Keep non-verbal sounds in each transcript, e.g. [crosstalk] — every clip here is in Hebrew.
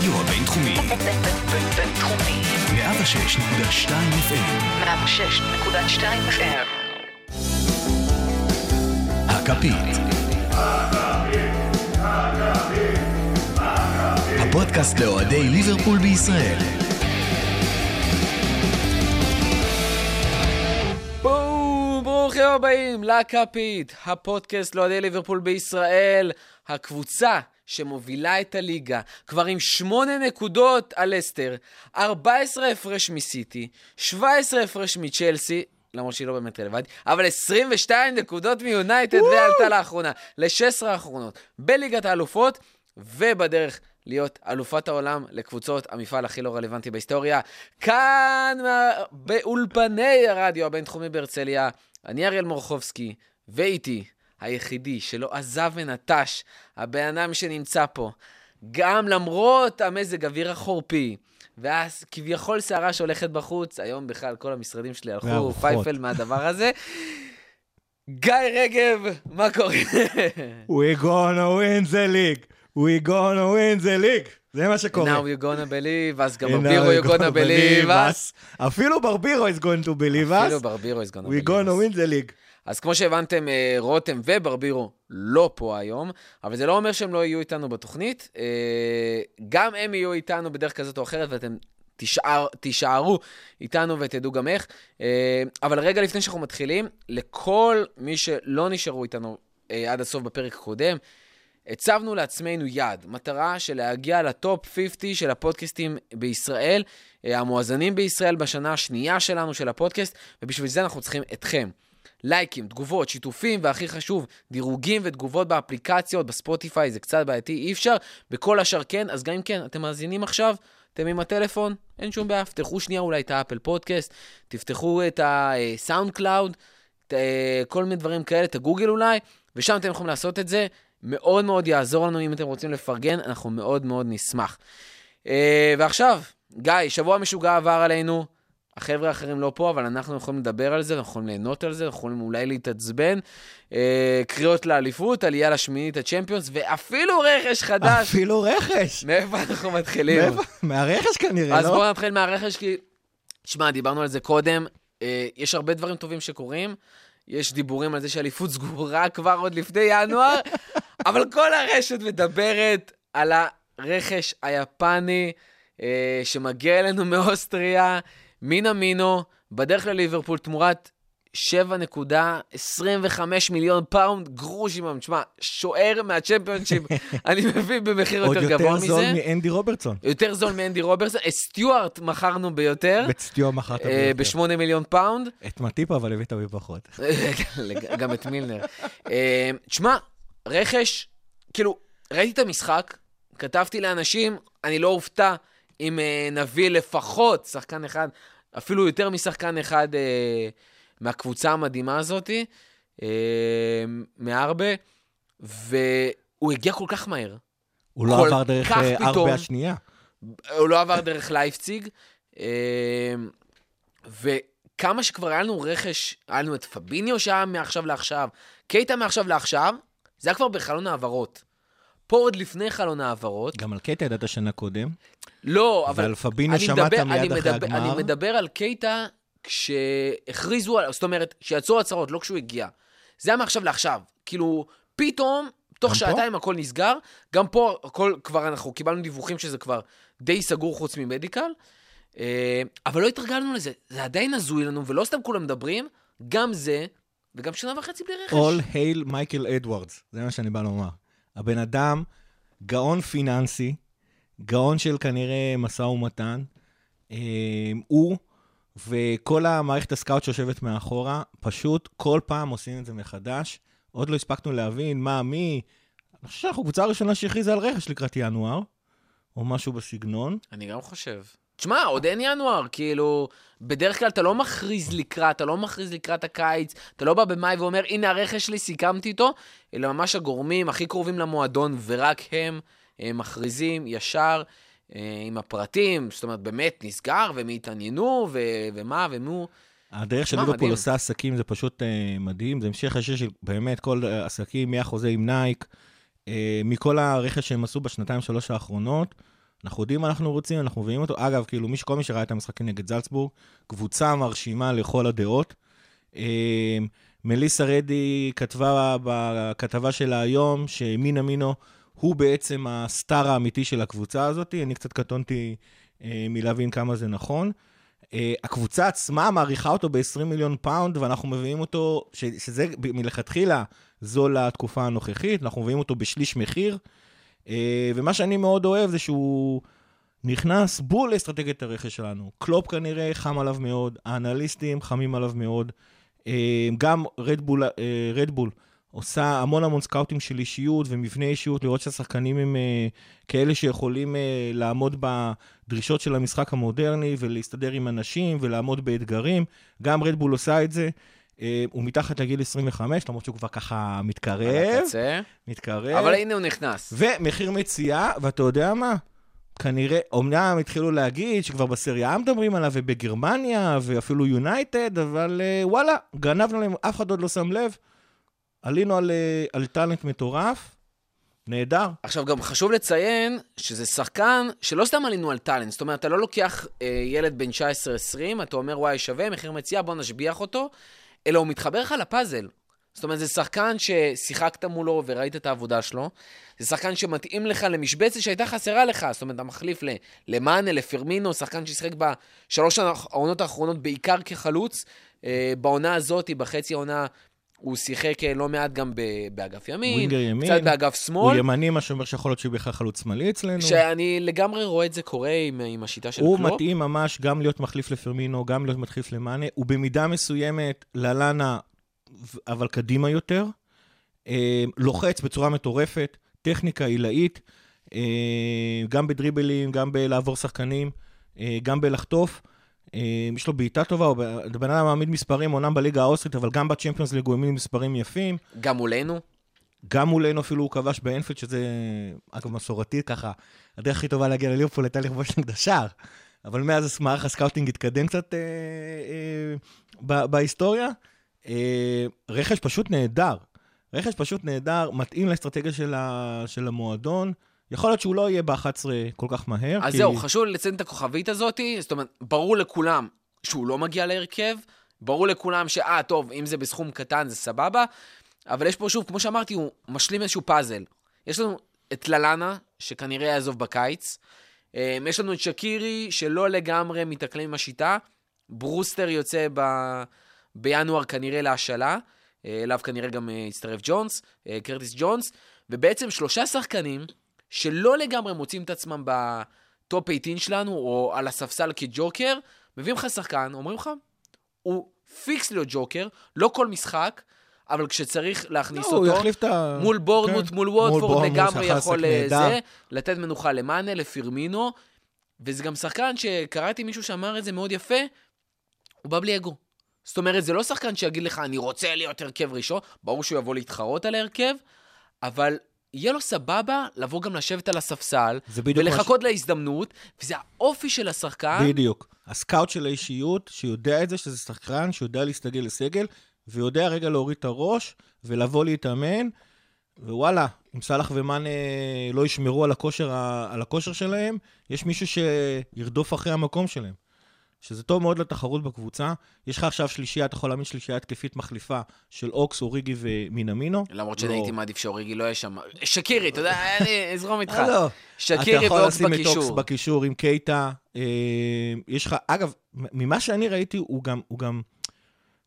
הרדיו הבינתחומי. בינתחומי. 106.2 FM. 106.2 FM. הכפית. הפודקאסט לאוהדי ליברפול בישראל. ברוכים הבאים לכפית, הפודקאסט לאוהדי ליברפול בישראל, הקבוצה שמובילה את הליגה, כבר עם שמונה נקודות על אסטר, 14 הפרש מסיטי, 17 הפרש מצ'לסי, למרות שהיא לא באמת רלוונטית, אבל 22 נקודות מיונייטד ועלתה לאחרונה, ל-16 האחרונות, בליגת האלופות, ובדרך להיות אלופת העולם לקבוצות המפעל הכי לא רלוונטי בהיסטוריה. כאן באולפני הרדיו הבינתחומי בהרצליה, אני אריאל מורחובסקי, ואיתי היחידי שלא עזב ונטש, הבן אדם שנמצא פה, גם למרות המזג אוויר החורפי. ואז כביכול סערה שהולכת בחוץ, היום בכלל כל המשרדים שלי הלכו. פייפל מהדבר הזה. גיא רגב, מה קורה? We gonna win the league. We gonna win the league. זה מה שקורה. Now you're gonna believe, אז גם ברבירו you're gonna believe us. אפילו ברבירו is going to believe אפילו us. ברבירו is gonna We believe gonna us. win the league. אז כמו שהבנתם, אה, רותם וברבירו לא פה היום, אבל זה לא אומר שהם לא יהיו איתנו בתוכנית. אה, גם הם יהיו איתנו בדרך כזאת או אחרת, ואתם תישאר, תישארו איתנו ותדעו גם איך. אה, אבל רגע לפני שאנחנו מתחילים, לכל מי שלא נשארו איתנו עד הסוף בפרק הקודם, הצבנו לעצמנו יעד, מטרה של להגיע לטופ 50 של הפודקאסטים בישראל, המואזנים בישראל בשנה השנייה שלנו של הפודקאסט, ובשביל זה אנחנו צריכים אתכם. לייקים, תגובות, שיתופים, והכי חשוב, דירוגים ותגובות באפליקציות, בספוטיפיי, זה קצת בעייתי, אי אפשר. בכל השאר כן, אז גם אם כן, אתם מאזינים עכשיו, אתם עם הטלפון, אין שום בעיה, תפתחו שנייה אולי את ה Apple Podcast, תפתחו את ה SoundCloud, כל מיני דברים כאלה, את הגוגל אולי, ושם אתם יכולים לעשות את זה. מאוד מאוד יעזור לנו אם אתם רוצים לפרגן, אנחנו מאוד מאוד נשמח. אה, ועכשיו, גיא, שבוע משוגע עבר עלינו, החבר'ה האחרים לא פה, אבל אנחנו יכולים לדבר על זה, אנחנו יכולים ליהנות על זה, אנחנו יכולים אולי להתעצבן. אה, קריאות לאליפות, עלייה לשמינית הצ'מפיונס, ואפילו רכש חדש. אפילו רכש. מאיפה אנחנו מתחילים? מאיפה? מהרכש כנראה, אז לא? בואו נתחיל מהרכש, כי... שמע, דיברנו על זה קודם, אה, יש הרבה דברים טובים שקורים. יש דיבורים על זה שאליפות סגורה כבר עוד לפני ינואר, [laughs] אבל כל הרשת מדברת על הרכש היפני אה, שמגיע אלינו מאוסטריה, מינה מינו, בדרך לליברפול תמורת 7.25 מיליון פאונד גרושים. תשמע, שוער מהצ'מפיונשיפ, [laughs] אני מביא במחיר עוד יותר גבוה יותר זול מזה. מאנדי רוברטסון. יותר זול מאנדי רוברטסון. את סטיוארט מכרנו ביותר, בצטיו מכרת אה, ביותר. ב-8 מיליון פאונד. את מטיפה אבל הבאת בפחות. [laughs] גם את מילנר. אה, תשמע, רכש, כאילו, ראיתי את המשחק, כתבתי לאנשים, אני לא אופתע אם אה, נביא לפחות שחקן אחד, אפילו יותר משחקן אחד אה, מהקבוצה המדהימה הזאת, אה, מארבה, והוא הגיע כל כך מהר. הוא לא עבר דרך אה. ארבע השנייה. הוא לא עבר דרך לייפציג, אה, וכמה שכבר היה לנו רכש, היה לנו את פביניו שהיה מעכשיו לעכשיו, קייטה מעכשיו לעכשיו, זה היה כבר בחלון העברות. פה עוד לפני חלון העברות. גם על קטע ידעת שנה קודם. לא, אבל... ועל פביניו אני שמעת מדבר- מיד אחרי הגמר. אני מדבר על קייטה כשהכריזו, זאת אומרת, שיצאו הצהרות, לא כשהוא הגיע. זה היה מעכשיו לעכשיו. כאילו, פתאום, תוך גם פה? שעתיים הכל נסגר. גם פה, הכל כבר, אנחנו קיבלנו דיווחים שזה כבר די סגור חוץ ממדיקל. אה, אבל לא התרגלנו לזה. זה עדיין הזוי לנו, ולא סתם כולם מדברים, גם זה, וגם שנה וחצי בלי רכש. All hail מייקל אדוארדס, זה מה שאני בא לומר. הבן אדם, גאון פיננסי, גאון של כנראה משא ומתן. אה, הוא וכל המערכת הסקאוט שיושבת מאחורה, פשוט כל פעם עושים את זה מחדש. עוד לא הספקנו להבין מה, מי. אני חושב שאנחנו קבוצה הראשונה שהכריזה על רכש לקראת ינואר, או משהו בסגנון. אני גם חושב. תשמע, עוד אין ינואר, כאילו, בדרך כלל אתה לא מכריז לקראת, אתה לא מכריז לקראת הקיץ, אתה לא בא במאי ואומר, הנה הרכש שלי, סיכמתי איתו, אלא ממש הגורמים הכי קרובים למועדון, ורק הם, הם מכריזים ישר אה, עם הפרטים, זאת אומרת, באמת נסגר, והם התעניינו, ו- ומה, ומו. הדרך של ליברפול. עושה עסקים זה פשוט אה, מדהים, זה המשך ישיר של באמת כל עסקים, מהחוזה עם נייק, אה, מכל הרכש שהם עשו בשנתיים שלוש האחרונות, אנחנו יודעים מה אנחנו רוצים, אנחנו מביאים אותו. אגב, כאילו, מי שכל מי שראה את המשחקים נגד זלצבורג, קבוצה מרשימה לכל הדעות. אה, מליסה רדי כתבה בכתבה שלה היום, שמינמינו הוא בעצם ה star האמיתי של הקבוצה הזאת. אני קצת קטונתי אה, מלהבין כמה זה נכון. אה, הקבוצה עצמה מעריכה אותו ב-20 מיליון פאונד, ואנחנו מביאים אותו, שזה מלכתחילה זול לתקופה הנוכחית, אנחנו מביאים אותו בשליש מחיר. אה, ומה שאני מאוד אוהב זה שהוא נכנס בול לאסטרטגיית הרכש שלנו. קלופ כנראה חם עליו מאוד, האנליסטים חמים עליו מאוד. אה, גם רדבול, רדבול עושה המון המון סקאוטים של אישיות ומבנה אישיות, לראות שהשחקנים הם כאלה שיכולים לעמוד בדרישות של המשחק המודרני ולהסתדר עם אנשים ולעמוד באתגרים. גם רדבול עושה את זה. Uh, הוא מתחת לגיל 25, למרות שהוא כבר ככה מתקרב. מתקרב. אבל הנה הוא נכנס. ומחיר מציאה, ואתה יודע מה? כנראה, אומנם התחילו להגיד שכבר בסריה מדברים עליו ובגרמניה ואפילו יונייטד, אבל uh, וואלה, גנבנו להם, אף אחד עוד לא שם לב. עלינו על, אה, על טאלנט מטורף, נהדר. עכשיו, גם חשוב לציין שזה שחקן שלא סתם עלינו על טאלנט. זאת אומרת, אתה לא לוקח אה, ילד בן 19-20, אתה אומר, וואי, שווה, מחיר מציאה, בוא נשביח אותו, אלא הוא מתחבר לך לפאזל. זאת אומרת, זה שחקן ששיחקת מולו וראית את העבודה שלו. זה שחקן שמתאים לך למשבצת שהייתה חסרה לך. זאת אומרת, אתה מחליף למאנה, לפרמינו, שחקן ששיחק בשלוש העונות האחרונות בעיקר כחלוץ. אה, בעונה הזאת, בחצי העונה, הוא שיחק אה, לא מעט גם באגף ימין, ווינגר ימין, קצת באגף שמאל. הוא ימני, מה שאומר שיכול להיות שהוא בכלל חלוץ שמאלי אצלנו. שאני לגמרי רואה את זה קורה עם, עם השיטה של הוא קלופ. הוא מתאים ממש גם להיות מחליף לפרמינו, גם להיות מחליף למאנה. הוא במידה מסוימת ללאנה, אבל קדימה יותר. אה, לוחץ בצורה מטורפת, טכניקה עילאית, אה, גם בדריבלים, גם בלעבור שחקנים, גם בלחטוף. אה, יש לו בעיטה טובה, הוא בן אדם מעמיד מספרים, אומנם בליגה האוסטרית, אבל גם בצ'מפיונס ליג הוא העמיד מספרים יפים. גם מולנו? גם מולנו אפילו הוא כבש באנפילד, שזה, אגב, מסורתית ככה, הדרך הכי טובה להגיע לליברפול הייתה לכבוש נגד השער. אבל מאז מערך הסקאוטינג התקדם קצת אה, אה, ב- בהיסטוריה. אה, רכש פשוט נהדר. רכש פשוט נהדר, מתאים לאסטרטגיה של, ה- של המועדון. יכול להיות שהוא לא יהיה ב-11 כל כך מהר. אז כי... זהו, חשוב לציין את הכוכבית הזאת, זאת אומרת, ברור לכולם שהוא לא מגיע להרכב, ברור לכולם שאה, טוב, אם זה בסכום קטן זה סבבה, אבל יש פה שוב, כמו שאמרתי, הוא משלים איזשהו פאזל. יש לנו את ללאנה, שכנראה יעזוב בקיץ, אמ, יש לנו את שקירי, שלא לגמרי מתאקלם עם השיטה, ברוסטר יוצא ב... בינואר כנראה להשאלה, אה, אליו כנראה גם אה, יצטרף ג'ונס, אה, קרטיס ג'ונס, ובעצם שלושה שחקנים, שלא לגמרי מוצאים את עצמם בטופ 18 שלנו, או על הספסל כג'וקר, מביאים לך שחקן, אומרים לך, הוא פיקס להיות ג'וקר, לא כל משחק, אבל כשצריך להכניס לא, אותו, את ה... מול בורנמוט, כן. מול מול ווטפורד, בורנמוט, לגמרי יכול נהדר. זה, לתת מנוחה למאנה, לפירמינו, וזה גם שחקן שקראתי מישהו שאמר את זה מאוד יפה, הוא בא בלי אגו. זאת אומרת, זה לא שחקן שיגיד לך, אני רוצה להיות הרכב ראשון, ברור שהוא יבוא להתחרות על ההרכב, אבל יהיה לו סבבה לבוא גם לשבת על הספסל, ולחכות להזדמנות, וזה האופי של השחקן. בדיוק. הסקאוט של האישיות, שיודע את זה, שזה שחקן שיודע להסתגל לסגל, ויודע רגע להוריד את הראש, ולבוא להתאמן, ווואלה, אם סאלח ומאן אה, לא ישמרו על הכושר, על הכושר שלהם, יש מישהו שירדוף אחרי המקום שלהם. שזה טוב מאוד לתחרות בקבוצה. יש לך עכשיו שלישייה, אתה יכול להאמין שלישייה התקפית מחליפה של אוקס, אוריגי ומינמינו. למרות לא. שאני הייתי מעדיף שאוריגי לא יהיה שם. שקירי, אתה יודע, אני אזרום איתך. אה, לא. שקירי אתה יכול ואוקס לשים את אוקס בקישור. בקישור עם קייטה. אה, יש לך, אגב, ממה שאני ראיתי, הוא גם, הוא גם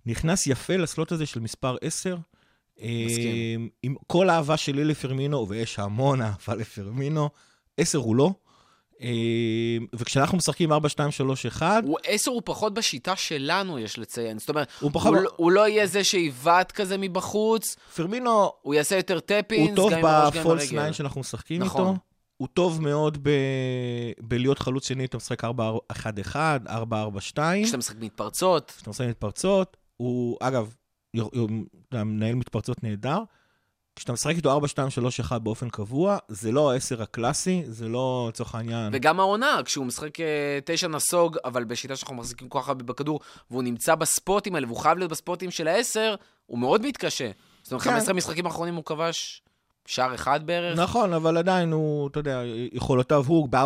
נכנס יפה לסלוט הזה של מספר 10. אה, מסכים. עם כל האהבה שלי לפרמינו, ויש המון אהבה לפרמינו, 10 הוא לא. אה, וכשאנחנו משחקים 4, 2, 3, 1, הוא עשר הוא פחות בשיטה שלנו, יש לציין. זאת אומרת, הוא פחות... הוא, לא- הוא לא יהיה זה שיבעט כזה מבחוץ, פרמינו הוא יעשה יותר הוא tap-ins, טוב ב false 9 הרגיל. שאנחנו משחקים נכון. איתו. הוא טוב מאוד ב... בלהיות חלוץ שני, אתה משחק 4-1-1, 4-4-2. כשאתה משחק מתפרצות, כשאתה עושה מתפרצות, הוא, אגב, אתה מנהל מתפרצות נהדר. כשאתה משחק איתו 4, 2, 3, 1 באופן קבוע, זה לא העשר הקלאסי, זה לא, לצורך העניין... וגם העונה, כשהוא משחק אה, תשע נסוג, אבל בשיטה שאנחנו מחזיקים כל כך הרבה בכדור, והוא נמצא בספוטים האלה, והוא חייב להיות בספוטים של העשר, הוא מאוד מתקשה. זאת אומרת, כן. 15 משחקים האחרונים הוא כבש שער אחד בערך. נכון, אבל עדיין הוא, אתה יודע, יכולותיו הוא ב-4-3-3,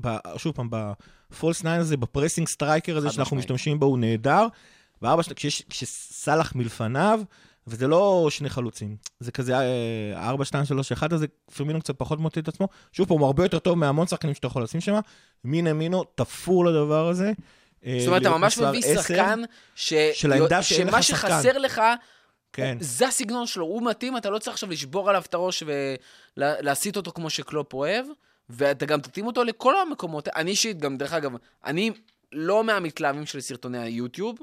ב- שוב פעם, ב false 9 הזה, ב pressing striker הזה שאנחנו. משתמשים בו, הוא נהדר. ב-4 כשיש- כשסאלח מלפניו, וזה לא שני חלוצים, זה כזה אה, 4, 2, 3, 1 הזה, פירמינו קצת פחות מוצא את עצמו. שוב פעם, הוא הרבה יותר טוב מהמון שחקנים שאתה יכול לשים שם. מינמינו תפור לדבר הזה. אה, זאת אומרת, אתה ממש מביא 10. שחקן ש... של העמדה שאין שמה לך שחקן. שחסר לך, כן. זה הסגנון שלו, הוא מתאים, אתה לא צריך עכשיו לשבור עליו את הראש ולהסיט אותו כמו שקלופ אוהב, ואתה גם תתאים אותו לכל המקומות. אני אישית, גם, דרך אגב, אני לא מהמתלהבים של סרטוני היוטיוב.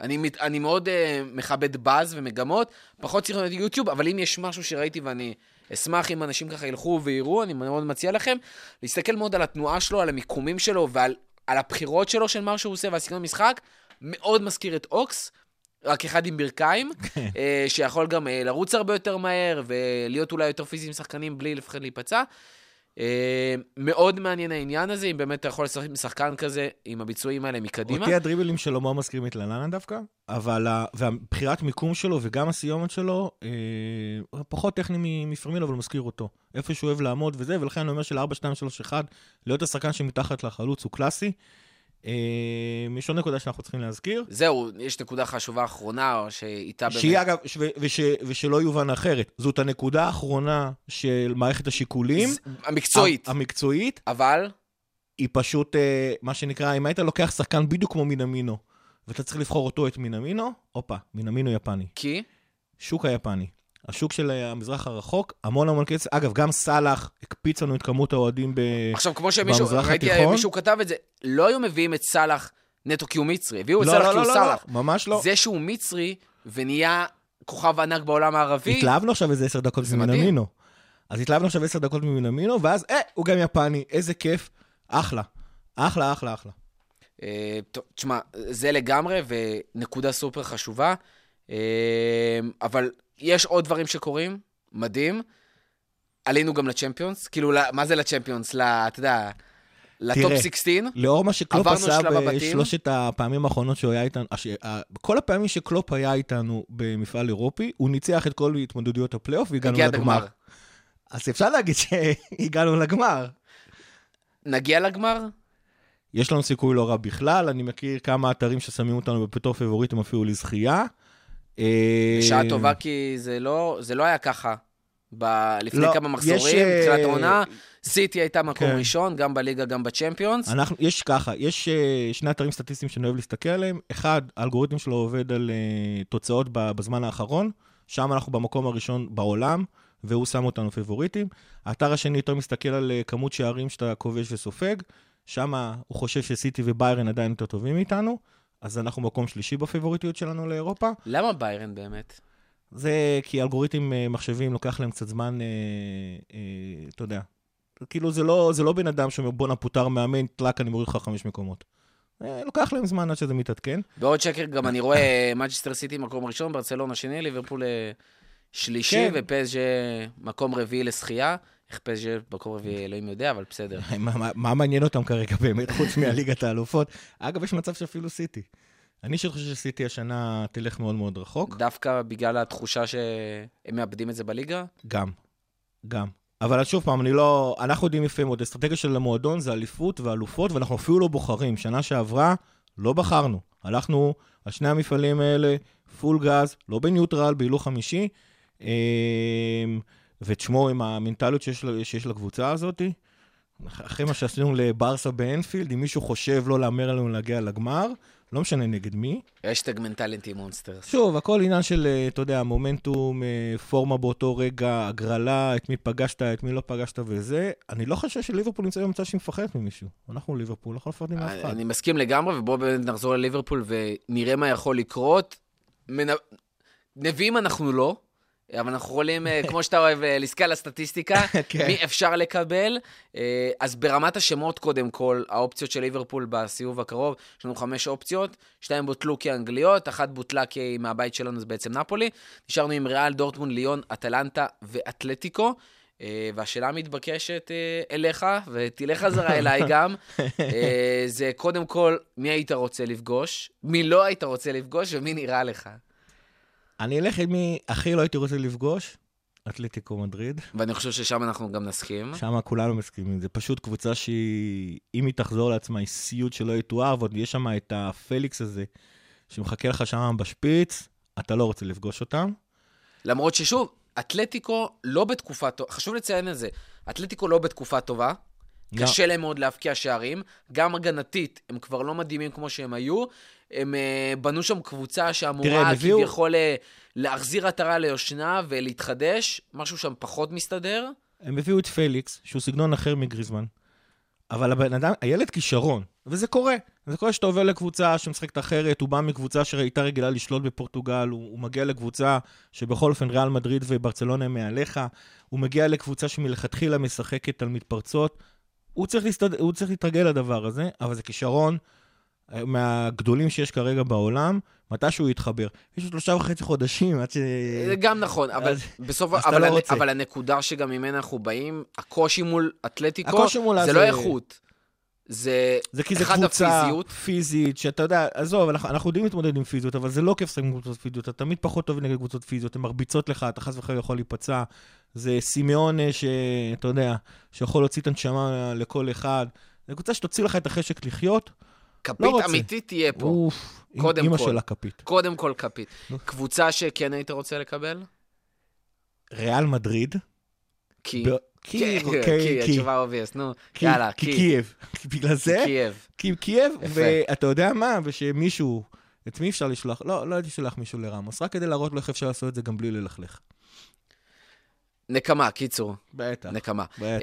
אני, מת, אני מאוד uh, מכבד באז ומגמות, פחות סרטוני יוטיוב, אבל אם יש משהו שראיתי ואני אשמח אם אנשים ככה ילכו ויראו, אני מאוד מציע לכם, להסתכל מאוד על התנועה שלו, על המיקומים שלו ועל על הבחירות שלו של מה שהוא עושה והסגנון משחק, מאוד מזכיר את אוקס, רק אחד עם ברכיים, [laughs] אה, שיכול גם אה, לרוץ הרבה יותר מהר ולהיות אולי יותר פיזי עם שחקנים בלי לפחד להיפצע. אה, מאוד מעניין העניין הזה, אם באמת אתה יכול לשחק עם שחקן כזה, עם הביצועים האלה מקדימה. אותי הדריבלים שלו מאוד מזכירים את לננה דווקא, אבל ה- והבחירת מיקום שלו וגם הסיומת שלו, אה, פחות טכני מ- מפרמילו, אבל מזכיר אותו. איפה שהוא אוהב לעמוד וזה, ולכן אני אומר של 4, 2, 3, 1, להיות השחקן שמתחת לחלוץ הוא קלאסי. אה, יש עוד נקודה שאנחנו צריכים להזכיר. זהו, יש נקודה חשובה אחרונה, שאיתה באמת... שהיא אגב, וש, ושלא יובן אחרת, זאת הנקודה האחרונה של מערכת השיקולים. ז- המקצועית. המקצועית, אבל, היא פשוט, אה, מה שנקרא, אם היית לוקח שחקן בדיוק כמו מינמינו, ואתה צריך לבחור אותו את מינמינו, הופה, מינמינו יפני. כי... שוק היפני. השוק של המזרח הרחוק, המון המון כסף. אגב, גם סאלח הקפיץ לנו את כמות האוהדים ב... עכשיו, כמו שמישהו, במזרח ראיתי התיכון? מישהו כתב את זה, לא היו מביאים את סאלח נטו כי הוא מצרי, הביאו את לא, סאלח לא, כי הוא לא, לא, סאלח. לא, ממש לא. זה שהוא מצרי ונהיה כוכב ענק בעולם הערבי, התלהבנו עכשיו איזה עשר דקות. ממינמינו. אז התלהבנו עכשיו עשר דקות ממינמינו, ואז, אה, הוא גם יפני, איזה כיף. אחלה. אחלה, אחלה, אחלה. אה, טוב, תשמע, זה לגמרי, ונקודה סופר חשובה. אה, אבל יש עוד דברים שקורים, מדהים. עלינו גם לצ'מפיונס, כאילו, מה זה לצ'מפיונס? ל... אתה יודע, ל top תראה, 16. לאור מה שקלופ עשה. בשלושת הפעמים האחרונות שהוא היה איתנו, הש- כל הפעמים שקלופ היה איתנו במפעל אירופי, הוא ניצח את כל התמודדויות הפלייאוף והגענו לגמר. הגמר. אז אפשר להגיד שהגענו לגמר. נגיע לגמר? יש לנו סיכוי לא רע בכלל, אני מכיר כמה אתרים ששמים אותנו בתור פיבוריטים אפילו לזכייה. אה, בשעה טובה, כי זה לא, זה לא היה ככה. ב... לפני לא, כמה יש, מחזורים, אה, בתחילת העונה, סיטי הייתה מקום כן. ראשון, גם בליגה, גם בצ'מפיונס. אנחנו, יש ככה, יש אה, שני אתרים סטטיסטיים שאני אוהב להסתכל עליהם. אחד, האלגוריתם שלו עובד על אה, תוצאות בזמן האחרון, שם אנחנו במקום הראשון בעולם, והוא שם אותנו פיבוריטים. האתר השני יותר מסתכל על אה, כמות שערים שאתה כובש וסופג, שם הוא חושב שסיטי וביירן עדיין יותר טובים מאיתנו, אז אנחנו מקום שלישי בפיבוריטיות שלנו לאירופה. למה ביירן באמת? זה כי אלגוריתם אה, מחשבים, לוקח להם קצת זמן, אה, אה, אתה יודע. כאילו, זה לא, זה לא בן אדם שאומר, בואנה, פוטר מאמן, טלאק, אני מוריד לך חמש מקומות. אה, לוקח להם זמן עד שזה מתעדכן. בעוד שקר גם אני רואה מנצ'סטר סיטי מקום ראשון, ברצלונה שני, ליברפול אה, שלישי, כן. ופז'ה מקום רביעי לשחייה. איך פז'ה מקום רביעי, אלוהים יודע, אבל בסדר. [laughs] מה, מעניין אותם כרגע באמת, חוץ מהליגת האלופות? אגב, יש מצב שאפילו סיטי. אני אישית חושב שסיטי השנה תלך מאוד מאוד רחוק. דווקא בגלל התחושה שהם מאבדים את זה בליגה? גם, גם. אבל שוב פעם, אני לא... אנחנו יודעים יפה מאוד, אסטרטגיה של המועדון זה אליפות ואלופות, ואנחנו אפילו לא בוחרים. שנה שעברה, לא בחרנו. הלכנו על שני המפעלים האלה, פול גז, לא בניוטרל, בהילוך חמישי. ותשמעו, עם המנטליות שיש, שיש לקבוצה הזאת, אחרי מה שעשינו לברסה באנפילד, אם מישהו חושב לא להמר עלינו להגיע לגמר, לא משנה נגד מי, אשטג מנטליטי מונסטרס. שוב, הכל עניין של, אה, אתה יודע, מומנטום, אה, פורמה באותו רגע, הגרלה, את מי פגשת, את מי לא פגשת וזה. אני לא חושב שליברפול נמצא במצב שהיא מפחדת ממישהו. אנחנו ליברפול, לא יכול לפחד מאף אחד. אני מסכים לגמרי, ובואו באמת נחזור לליברפול ונראה מה יכול לקרות. מנ... נביאים אנחנו לא, אבל אנחנו יכולים, אה, כמו שאתה אוהב, אה, להסתכל על הסטטיסטיקה, [laughs] כן. מי אפשר לקבל. אה, אז ברמת השמות, קודם כל, האופציות של ליברפול בסיבוב הקרוב, יש לנו חמש אופציות, שתיים בוטלו כאנגליות, אחת בוטלה כי מהבית שלנו זה בעצם נפולי. נשארנו עם ריאל, דורטמונד, ליון, אטלנטה ואתלטיקו. אה, והשאלה המתבקשת אה, אליך, ותלך חזרה [laughs] אליי גם, אה, זה קודם כל, מי היית רוצה לפגוש, מי לא היית רוצה לפגוש ומי נראה לך. אני אלך עם מי הכי לא הייתי רוצה לפגוש, אתלטיקו מדריד. ואני חושב ששם אנחנו גם נסכים. שם כולנו מסכימים. זה פשוט קבוצה שהיא, אם היא תחזור לעצמה, היא סיוט שלא יתואר, ועוד יש שם את הפליקס הזה, שמחכה לך שם בשפיץ, אתה לא רוצה לפגוש אותם. למרות ששוב, אתלטיקו לא בתקופה טובה, חשוב לציין את זה, אתלטיקו לא בתקופה טובה, לא. קשה להם מאוד להבקיע שערים, גם הגנתית, הם כבר לא מדהימים כמו שהם היו, הם uh, בנו שם קבוצה שאמורה כביכול uh, להחזיר עטרה ליושנה ולהתחדש, משהו שם פחות מסתדר. הם הביאו את פליקס, שהוא סגנון אחר מגריזמן, אבל הבן אדם, הילד כישרון, וזה קורה. זה קורה שאתה עובר לקבוצה שמשחקת אחרת, הוא בא מקבוצה שהייתה רגילה לשלוט בפורטוגל, הוא, הוא מגיע לקבוצה שבכל אופן ריאל מדריד וברצלונה הם מעליך, הוא מגיע לקבוצה שמלכתחילה משחקת על מתפרצות, הוא צריך, להסתד... הוא צריך להתרגל לדבר הזה, אבל זה כישרון אה, מהגדולים שיש כרגע בעולם, מתי שהוא יתחבר. יש לו שלושה וחצי חודשים עד ש... זה גם נכון, אבל אז- בסוף, אז אתה אבל, לא הנ- רוצה. אבל הנקודה שגם ממנה אנחנו באים, הקושי מול אתלטיקו, הקושי זה זה- לא איכות. זה, זה כי זה קבוצה הפיזיות. פיזית, שאתה יודע, עזוב, אנחנו, אנחנו יודעים להתמודד עם פיזיות, אבל זה לא כיף לשחק עם קבוצות פיזיות, אתה תמיד פחות טוב נגד קבוצות פיזיות, הן מרביצות לך, אתה חס וחלילה יכול להיפצע. זה סימיון שאתה יודע, שיכול להוציא את הנשמה לכל אחד. זו קבוצה שתוציא לך את החשק לחיות. כפית לא. אמיתית תהיה פה. אוף, קודם אימא כל. של הכפית. קודם כל כפית. קבוצה שכן היית רוצה לקבל? ריאל מדריד. כי... ב- כי, כי, אוקיי, התשובה אובייס, נו. יאללה, כי כי. קייב. בגלל זה, קייב. כי קייב. ואתה יודע מה, ושמישהו, את מי אפשר לשלוח? לא, לא הייתי שולח מישהו לרמוס, רק כדי להראות לו איך אפשר לעשות את זה גם בלי ללכלך. נקמה, קיצור. בטח, נקמה. בטח.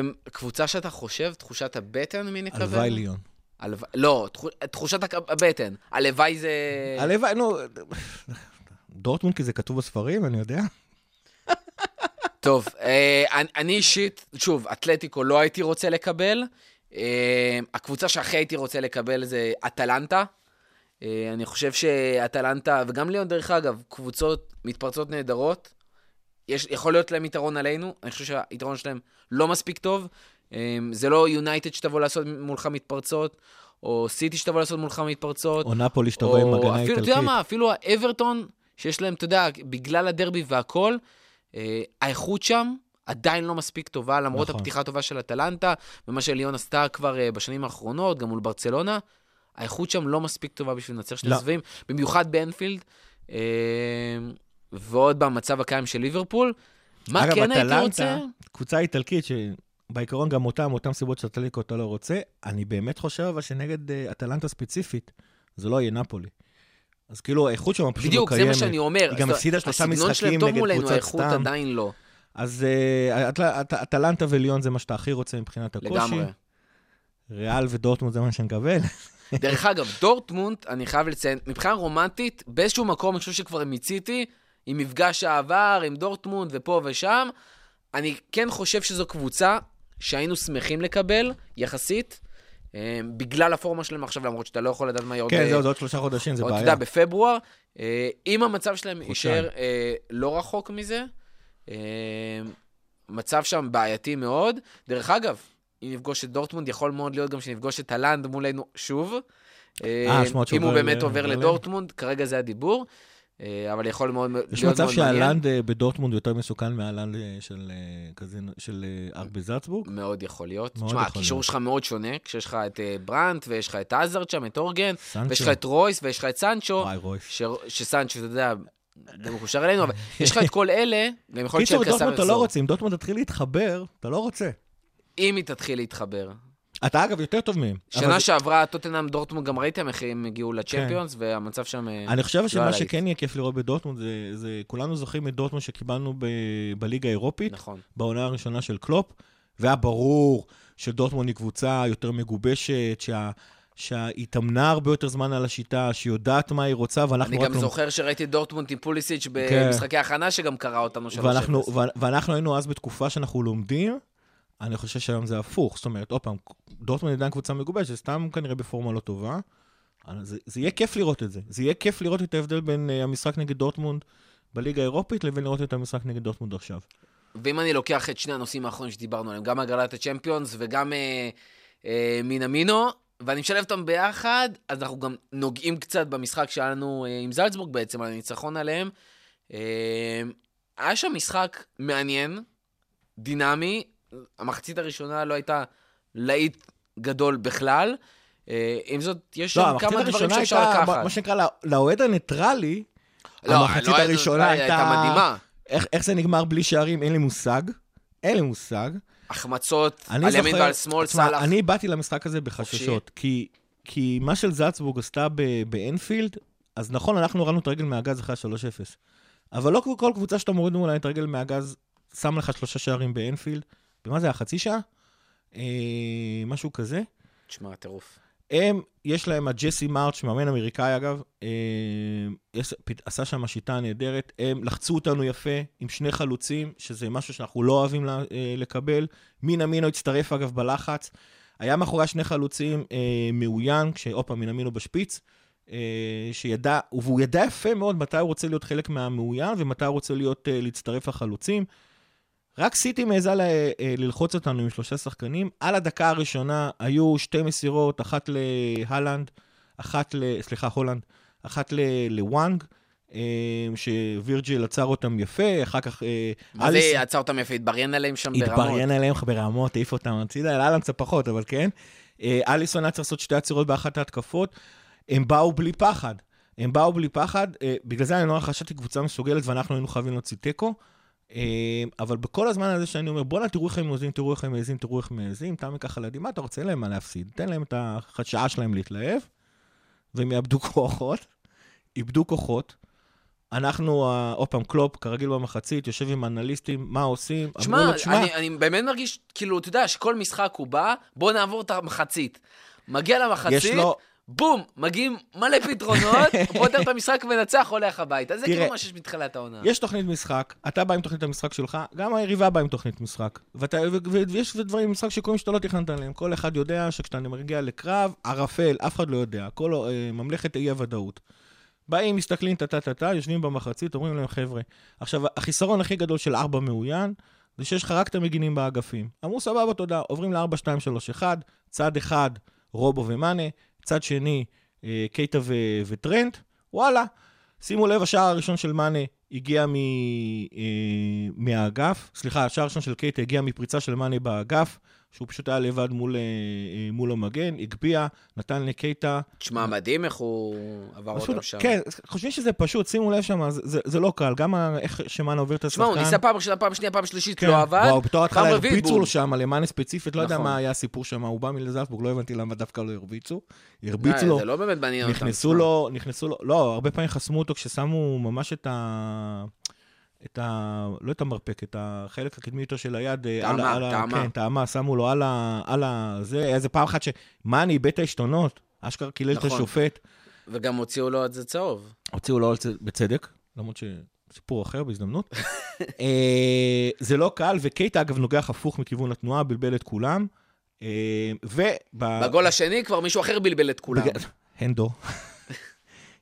אמ, קבוצה שאתה חושב, תחושת הבטן, מי נקבל? הלוואי ליון. לא, תחו- תחושת הבטן. הלוואי זה... הלוואי, נו, [laughs] דורטמונד כי זה כתוב בספרים, אני יודע. טוב, אה, אני- אני אישית, שוב, אתלטיקו לא הייתי רוצה לקבל. אה, הקבוצה שהכי הייתי רוצה לקבל זה אטלנטה. אה, אני חושב שאטלנטה, וגם ליאון דרך אגב, קבוצות מתפרצות נהדרות. יש, יכול להיות להם יתרון עלינו, אני חושב שהיתרון שלהם לא מספיק טוב. אה, זה לא יונייטד שתבוא לעשות מולך מתפרצות, או סיטי שתבוא לעשות מולך מתפרצות. או נפולי שתבוא עם הגנה אפילו, אתה יודע איטלקית. מה, אפילו האברטון, שיש להם, אתה יודע, בגלל הדרבי והכל, אה, האיכות שם עדיין לא מספיק טובה, למרות נכון. הפתיחה הטובה של אטלנטה, ומה שליון עשתה כבר אה, בשנים האחרונות, גם מול ברצלונה, האיכות שם לא מספיק טובה בשביל לנצח שני לא. סבבים, במיוחד באנפילד, אה, ועוד במצב הקיים של ליברפול. מה אגב, כן הייתי אטלנטה, רוצה? קבוצה איטלקית, שבעיקרון גם אותם, אותם סיבות שאטליקו אתה לא רוצה, אני באמת חושב אבל שנגד אה, אטלנטה ספציפית, זה לא יהיה נפולי. אז כאילו, האיכות שם פשוט לא בדיוק, קיימת. זה מה שאני אומר. היא גם הפסידה שלושה הסגנון שלהם משחקים טוב נגד מולנו, קבוצת האיכות סתם. עדיין לא. אז אה, אטל- אט- אטלנטה וליון זה מה שאתה הכי רוצה מבחינת הקושי. לגמרי. ריאל ודורטמונד זה מה שנקבל. דרך אגב, דורטמונד, אני חייב לציין, מבחינה רומנטית, באיזשהו מקום, אני חושב שכבר מיציתי, עם מפגש העבר, עם דורטמונד ופה ושם, אני כן חושב שזו קבוצה שהיינו שמחים לקבל, יחסית, אה, בגלל הפורמה שלהם עכשיו, למרות שאתה לא יכול לדעת מה יהיה עוד... כן, אה, זה עוד עוד שלושה חודשים, זה עוד, אתה בעיה. יודע, בפברואר, אה, אם המצב שלהם. יישאר אה, לא רחוק מזה, אה, מצב שם בעייתי מאוד. דרך אגב, אם נפגוש את דורטמונד, יכול מאוד להיות גם שנפגוש את הלנד מולנו שוב. אה, אה, שמות אם הוא באמת עובר לדורטמונד, כרגע זה הדיבור, אה, אבל יכול מאוד להיות יש מאוד מצב מעניין. שהלנד אה, בדורטמונד יותר מסוכן מהלנד אה, של אה, של אה, ארבי זלצבורג. מאוד יכול להיות. מאוד תשמע, הקישור. שלך מאוד שונה, כשיש לך את אה, ברנט, ויש לך את עזרד שם, את אורגן, סנצ'ו. ויש לך את רויס, ויש לך את סנצ'ו. וואי, רויס. ש... שסנצ'ו, אתה יודע, זה מקושר אלינו, אבל יש לך את כל אלה, גם יכול להיות קיצור, שאלקסר דורטמונד אתה לא יחזור. רוצה, אם דורטמונד תתחיל להתחבר, אתה לא רוצה. אם היא תתחיל להתחבר. אתה אגב יותר טוב מהם. שנה אבל- שעברה, טוטנאם דורטמונד, גם ראיתם איך הם הגיעו לצ'מפיונס, והמצב שם... אה, אני חושב לא שמה עליי. שכן יהיה כיף לראות בדורטמונד, זה, זה כולנו זוכרים את דורטמונד שקיבלנו ב, בליגה האירופית, נכון. בעונה הראשונה של קלופ, והיה ברור שדורטמונד היא קבוצה יותר מגובשת, שה, שהיא התאמנה הרבה יותר זמן על השיטה, שהיא יודעת מה היא רוצה, ואנחנו אני גם לא- זוכר שראיתי דורטמונד עם פוליסיץ' כן. במשחקי הכנה, שגם קרע אותנו 3-0. ואנחנו, ו- ואנחנו היינו אז בתקופה שאנחנו לומדים, אני חושב שהיום זה הפוך. זאת אומרת, עוד פעם, דורטמונד עדיין קבוצה מגובשת, זה סתם כנראה בפורמה לא טובה. זה, זה יהיה כיף לראות את זה. זה יהיה כיף לראות את ההבדל בין אה, המשחק נגד דורטמונד בליגה האירופית לבין לראות את המשחק נגד דורטמונד עכשיו. ואם אני לוקח את שני הנושאים האחרונים שדיברנו עליהם, גם הגרלת הצ'מפיונס וגם אה, אה, מינמינו, ואני משלב אותם ביחד, אז אנחנו גם נוגעים קצת במשחק שהיה לנו אה, עם זלצבורג בעצם, על הניצחון עליהם. אה, היה שם משחק מעניין, דינמי. המחצית הראשונה לא הייתה להיט גדול בכלל. אה, עם זאת, יש שם לא, המחצית כמה דברים שאפשר הייתה, לקחת. מה שנקרא, לא- לאוהד הניטרלי, לא, המחצית לא, הראשונה הייתה... מדהימה. איך, איך זה נגמר בלי שערים, אין לי מושג. אין לי מושג. החמצות על ימין ועל שמאל, סאלח. אני באתי למשחק הזה בחששות, כי, כי מה של זלצבורג עשתה באנפילד, אז נכון, אנחנו הורדנו את הרגל מהגז אחרי ה-3-0, אבל לא כל קבוצה שאתה מוריד מולה את הרגל מהגז, שם לך שלושה שערים באנפילד. ומה זה היה, חצי שעה? אה, משהו כזה. תשמע, טירוף. הם, יש להם, הג'סי מרץ', מאמן אמריקאי אגב, אה, יש, פת- עשה שם שיטה נהדרת, הם לחצו אותנו יפה עם שני חלוצים, שזה משהו שאנחנו לא אוהבים לה, אה, לקבל. מינה מינו הצטרף אגב בלחץ. היה מאחורי שני חלוצים אה, מאוין, כשעוד פעם מינה מינו בשפיץ, אה, שידע, והוא ידע יפה מאוד מתי הוא רוצה להיות חלק מהמאוין ומתי הוא רוצה להיות, אה, להצטרף לחלוצים. רק סיטי מעיזה ל- אה, ללחוץ אותנו עם שלושה שחקנים. על הדקה הראשונה היו שתי מסירות, אחת להלנד, אחת ל... סליחה, הולנד, אחת ל- לוואנג, אה, שווירג'יל עצר אותם יפה, אחר כך... אה, מה זה עצר אותם יפה? התבריין עליהם שם ברמות. התבריין עליהם ברמות, העיף אותם הצידה, לאלן קצת פחות, אבל כן. אליסון היה צריך לעשות שתי עצירות באחת ההתקפות. הם באו בלי פחד. הם באו בלי פחד, בגלל זה אני נורא חשבתי קבוצה מסוגלת ואנחנו היינו חייבים להוציא תיקו. אה, אבל בכל הזמן הזה שאני אומר, בואנה, תראו איך הם מעזים, תראו איך הם מעזים, תראו איך הם מעזים, תמי ככה רוצה? אין להם מה להפסיד. תן להם את השעה שלהם להתלהב, והם יאבדו כוחות, איבדו כוחות. אנחנו, עוד פעם, קלופ, כרגיל במחצית, יושב עם אנליסטים, מה עושים? "תשמע, אני, אני באמת מרגיש, כאילו, אתה יודע, שכל משחק הוא בא, בוא נעבור את המחצית. מגיע למחצית, יש לו- בום, מגיעים מלא פתרונות, [laughs] פותר את המשחק, מנצח, הולך הביתה. זה כאילו מה שיש מתחילת העונה. יש תוכנית משחק, אתה בא עם תוכנית המשחק שלך, גם היריבה באה עם תוכנית משחק. ואתה, ויש דברים במשחק שקורים שאתה לא תכננת עליהם. כל אחד יודע שכשאתה מגיע לקרב, ערפל, אף אחד לא יודע. כל אה, ממלכת האי-הוודאות. באים, מסתכלים, טה-טה-טה-טה, יושבים במחצית, אומרים להם, חבר'ה, עכשיו, החיסרון הכי גדול של 4 מאוין, זה שיש לך רק את המגינים באגפים. אמרו, סבבה, תודה, עוברים ל-4, 2, 3, 1, צד אחד, רובו ומאנה, צד שני, אה, קייטה ו- וטרנט, וואלה. שימו לב, השער הראשון של מאנה הגיע מ, אה, מהאגף, סליחה, השער הראשון של קייטה הגיע מפריצה של מאנה באגף, שהוא פשוט היה לבד מול, אה, אה, מול המגן, הגביה, נתן לקייטה. תשמע, מדהים איך הוא עבר פשוט, אותם שם. כן, חושבים שזה פשוט, שימו לב שם, זה, זה, זה לא קל, גם איך שמאנה עובר את השחקן. תשמע, הוא ניסה פעם ראשונה, פעם שנייה, פעם שלישית, כן. לא עבד. וואו, בתור התחלה הרביצו. לו שם, למאנה ספציפית, לא יודע נכון. מה היה הסיפור שם, הוא בא מלזלצבורג, לא הבנתי למה דווקא לא הרביצו. הרביצו אה, לו, זה לא באמת מעניין. נכנסו. לו, נכנסו לו, לא, הרבה פעמים חסמו אותו כששמו ממש את ה... את ה... לא את המרפק, את החלק הקדמי איתו של היד. אה, על טעמה, על טעמה. כן, טעמה, שמו לו על ה... על ה... זה, היה איזה פעם אחת שמאני איבד את העשתונות, אשכרה קילל את נכון. השופט. וגם הוציאו לו את זה צהוב. הוציאו לו על זה בצדק, למרות שסיפור אחר בהזדמנות. [laughs] אה, זה לא קל, וקייטה אגב נוגח הפוך מכיוון התנועה, בלבל את כולם. אה, וב... בגול השני כבר מישהו אחר בלבל את כולם. בג- [laughs] הנדו.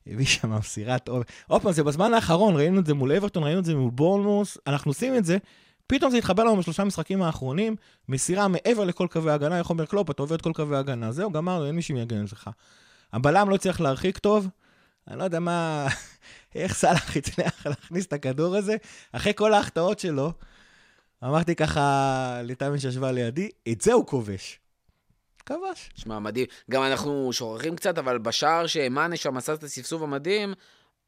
הביא שם מסירת עומק. עוד פעם, זה בזמן האחרון, ראינו את זה מול אברטון, ראינו את זה מול בורנמוס, אנחנו עושים את זה, פתאום זה התחבר לנו בשלושה משחקים האחרונים, מסירה מעבר לכל קווי ההגנה, איך אומר קלופ, אתה עובר את כל קווי ההגנה, זהו, גמרנו, אין מי שיגן לך. הבלם לא הצליח להרחיק טוב, אני לא יודע מה, [laughs] איך סאלח הצליח להכניס את הכדור הזה, אחרי כל ההחטאות שלו, אמרתי ככה לתמי שישבה לידי, את זה הוא כובש. כבש. שמע, מדהים. גם אנחנו שוכחים קצת, אבל בשער שמאנה שם עשה את הפספוס המדהים,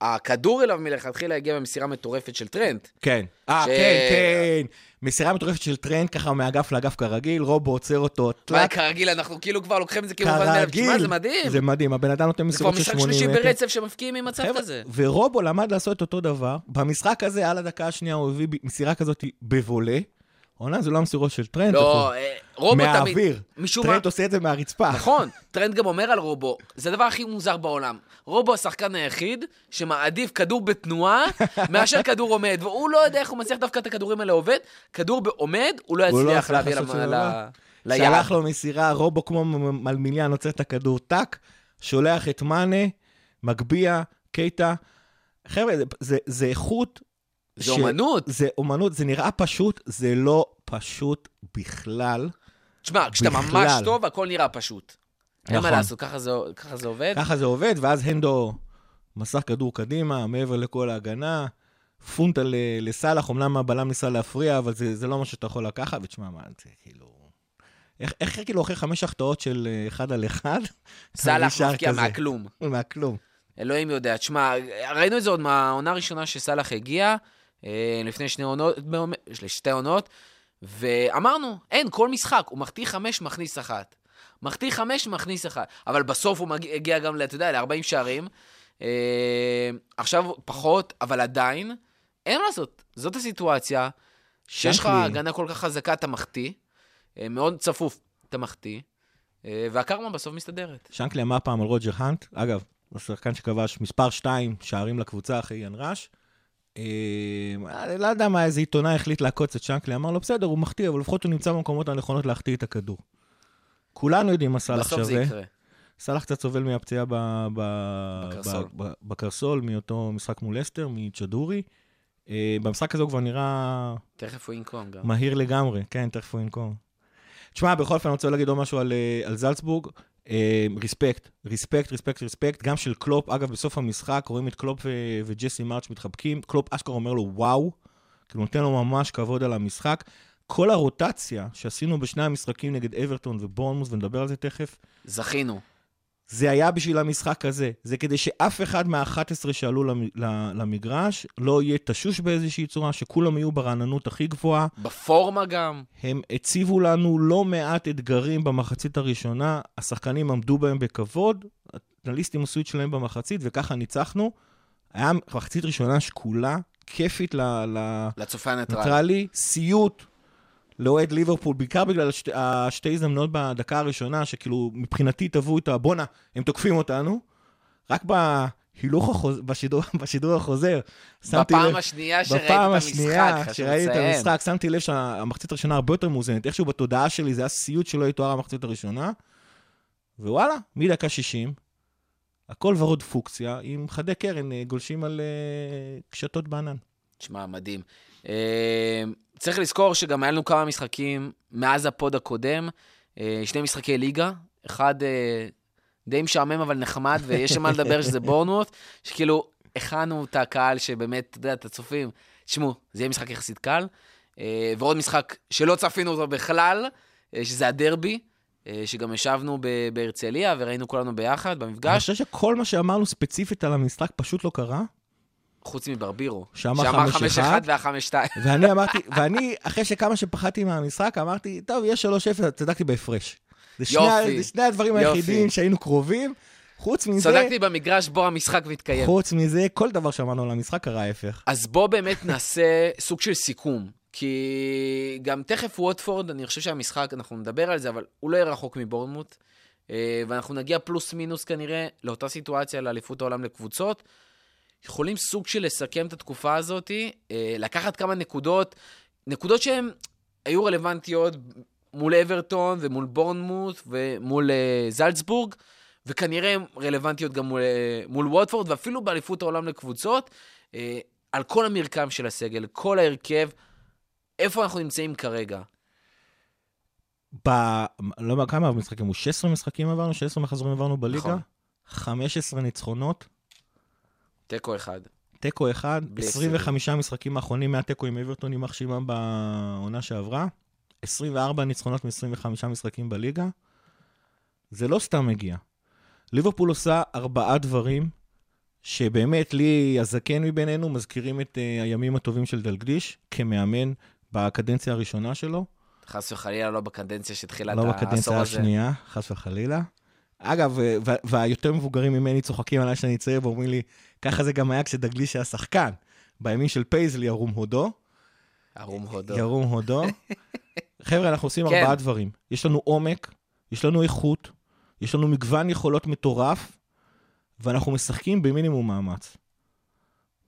הכדור אליו מלכתחילה הגיע במסירה מטורפת של טרנט. כן. אה, ש- כן, כן. מסירה מטורפת של טרנט, ככה מאגף לאגף כרגיל, רובו עוצר אותו, מה, כרגיל, אנחנו כאילו כבר לוקחים את זה כאילו מובן מאליו. תשמע, כרגיל. זה מדהים. זה מדהים, הבן אדם נותן זה כבר מסירות של משחק 80 שלישי מטר. ברצף שמפקיעים ממצב חבר'ה, כזה. ורובו למד לעשות אותו דבר. במשחק הזה, על הדקה השנייה, הוא הביא מסירה כזאת בוולה. עונה, זה לא המסירות של טרנט. לא, אה, רובו תמיד... מהאוויר. משום מה... טרנט עושה את זה מהרצפה. נכון, טרנט גם אומר על רובו, זה הדבר הכי מוזר בעולם. רובו השחקן היחיד שמעדיף כדור בתנועה [laughs] מאשר כדור עומד, והוא לא יודע איך הוא מצליח דווקא את הכדורים האלה עובד. כדור בעומד, הוא לא הוא לא יצליח להביא. ליעד. שלח לו מסירה, רובו כמו מלמיליאן, עוצר את הכדור, טאק, שולח את מאנה, מגביה, קייטה. חבר'ה, זה, זה, זה איכות. זה אומנות. זה אומנות, זה נראה פשוט, זה לא פשוט בכלל. תשמע, כשאתה. ממש טוב, הכל נראה פשוט. אין מה נכון. לעשות, ככה זה- ככה זה עובד. ככה זה עובד, ואז הנדו מסך כדור קדימה, מעבר לכל ההגנה, פונטה לסאלח, אמנם הבלם ניסה להפריע, אבל זה, זה לא מה שאתה יכול לקחת, ותשמע, מה, זה כאילו... איך, איך כאילו אחרי חמש החטאות של אה, אחד על אחד? [laughs] סאלח מפקיע? מהכלום. מהכלום. אלוהים יודע. תשמע, ראינו את זה עוד מהעונה הראשונה שסאלח הגיע, לפני שני עונות, שתי עונות, ואמרנו, אין, כל משחק, הוא מחטיא חמש, מכניס אחת. מחטיא חמש, מכניס אחת. אבל בסוף הוא מגיע, הגיע גם, אתה יודע, ל-40 שערים. אה, עכשיו פחות, אבל עדיין, אין מה לעשות. זאת הסיטואציה, שיש לך. הגנה כל כך חזקה, אתה מחטיא, אה, מאוד צפוף, אתה מחטיא, אה, והקרמה בסוף מסתדרת. שנקלי אמר פעם על רוג'ר האנט, אגב, הוא שחקן שכבש מספר 2 שערים לקבוצה אחרי ראש. אני לא יודע מה, איזה עיתונאי החליט לעקוץ את שנקלי, אמר לו, בסדר, הוא מחטיא, אבל לפחות הוא נמצא במקומות הנכונות להחטיא את הכדור. כולנו יודעים מה סאלח בסוף זה שווה. יקרה. סאלח קצת סובל מהפציעה ב- ב- בקרסול. ב- ב- בקרסול, מאותו משחק מול לסטר, מצ'אודורי. אה, במשחק הזה הוא כבר נראה תכף הוא ינקום גם. מהיר לגמרי, כן, תכף הוא ינקום. תשמע, בכל אופן, אני רוצה להגיד עוד משהו על, אה, על זלצבורג. אה, respect, respect, respect, respect, גם של קלופ. אגב, בסוף המשחק רואים את קלופ ו- וג'סי מרץ' מתחבקים. קלופ אשכרה אומר לו, וואו, כאילו נותן לו ממש כבוד על המשחק. כל הרוטציה שעשינו בשני המשחקים נגד אברטון ובורנמות', ונדבר על זה תכף, זכינו. זה היה בשביל המשחק הזה. זה כדי שאף אחד מה-11 שעלו למ- ל- למגרש לא יהיה תשוש באיזושהי צורה, שכולם יהיו ברעננות הכי גבוהה. בפורמה גם. הם הציבו לנו לא מעט אתגרים במחצית הראשונה, השחקנים עמדו בהם בכבוד, האנליסטים עשו את שלהם במחצית, וככה ניצחנו. היה מחצית ראשונה שקולה, כיפית ל- לצופה הניטרלי. סיוט לאוהד ליברפול, בעיקר בגלל השתי, השתי הזדמנויות בדקה הראשונה, שכאילו מבחינתי טבעו את ה... בואנה, הם תוקפים אותנו. רק בהילוך החוז... בשידור, [laughs] בשידור החוזר, שמתי בפעם לב... השנייה שראיתי את בפעם המשחק, השנייה שראיתי את. המשחק, שמתי לב שהמחצית הראשונה הרבה יותר מאוזנת. איכשהו בתודעה שלי זה היה סיוט שלא יתואר המחצית הראשונה. ווואלה, מדקה 60, הכל ורוד פוקסיה, עם חדי קרן אה, גולשים על אה, קשתות בענן. תשמע, מדהים. אה, צריך לזכור שגם היה לנו כמה משחקים מאז הפוד הקודם, אה, שני משחקי ליגה, אחד אה, די משעמם אבל נחמד, ויש שם מה לדבר שזה בורנמוט, שכאילו הכנו את הקהל שבאמת, אתה יודע, את הצופים, תשמעו, זה יהיה משחק יחסית קל, אה, ועוד משחק שלא צפינו אותו בכלל, שזה הדרבי. שגם ישבנו בהרצליה וראינו כולנו ביחד אני במפגש, חושב שכל מה שאמרנו ספציפית על המשחק פשוט לא קרה. חוץ מברבירו. שאמר שאמר 5-1. 5-1 וה-5-2. ואני אמרתי, ואני, אחרי שכמה שפחדתי מהמשחק, אמרתי, טוב, יש 3-0, צדקתי בהפרש. זה שני, יופי. זה שני הדברים יופי. היחידים שהיינו קרובים. חוץ מזה, צדקתי במגרש בו המשחק מתקיים. חוץ מזה, כל דבר שאמרנו על המשחק קרה ההפך. אז בוא באמת נעשה [laughs] סוג של סיכום. כי גם תכף ווטפורד, אני חושב שהמשחק, אנחנו נדבר על זה, אבל הוא לא יהיה רחוק מבורנמוט. אה, ואנחנו נגיע פלוס מינוס כנראה לאותה סיטואציה לאליפות העולם לקבוצות. יכולים סוג של לסכם את התקופה הזאת, אה, לקחת כמה נקודות, נקודות שהן היו רלוונטיות מול אברטון ומול בורנמוט ומול אה, זלצבורג, וכנראה הן רלוונטיות גם מול, אה, מול ווטפורד, ואפילו באליפות העולם לקבוצות. על כל המרקם של הסגל, כל ההרכב, איפה אנחנו נמצאים כרגע. ב... לא יודע כמה משחקים, הוא 16 משחקים עברנו, 16 מחזורים עברנו בליגה. נכון. 15 ניצחונות, תיקו אחד. תיקו אחד, בלי 25 משחקים האחרונים מהתיקו עם אברטון, יימח שמם בעונה שעברה. 24 ניצחונות מ-25 משחקים בליגה. זה לא סתם מגיע. ליברפול עושה ארבעה דברים שבאמת לי, הזקן מבינינו, מזכירים את uh, הימים הטובים של דלגדיש כמאמן בקדנציה הראשונה שלו. חס וחלילה לא בקדנציה שהתחילה לא את העשור בקדנציה הזה. השנייה, חס וחלילה. אגב, והיותר מבוגרים ממני צוחקים עליי שאני צעיר ואומרים לי, ככה זה גם היה כשדגליש היה שחקן. בימים של פייזלי ירום הודו, ירום הודו. ירום הודו. [laughs] חבר'ה, אנחנו עושים כן. ארבעה דברים. יש לנו עומק, יש לנו איכות, יש לנו מגוון יכולות מטורף, ואנחנו משחקים במינימום מאמץ.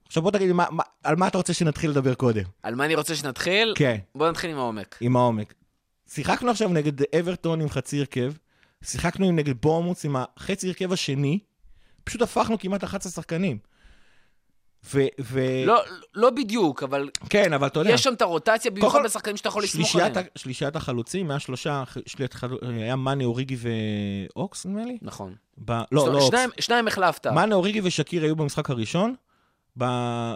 עכשיו בוא תגיד מה, מה, על מה אתה רוצה שנתחיל לדבר קודם? על מה אני רוצה שנתחיל? כן. בוא נתחיל עם העומק. עם העומק. שיחקנו עכשיו נגד אברטון עם חצי הרכב, שיחקנו נגד בורנמות' עם החצי הרכב השני, פשוט הפכנו כמעט 11 שחקנים. ו... ו... לא, לא בדיוק, אבל כן, אבל אתה יודע, יש שם את הרוטציה, במיוחד כל- בשחקנים שאתה יכול לסמוך עליהם. ה- שלישיית החלוצים, היה שלושה, שלישיית. היה מאנה, אוריגי ואוקס, נדמה לי? נכון. ב... לא, זאת- לא אוקס. שניים- שניים החלפת. מאנה, אוריגי ושקיר היו במשחק הראשון, ב...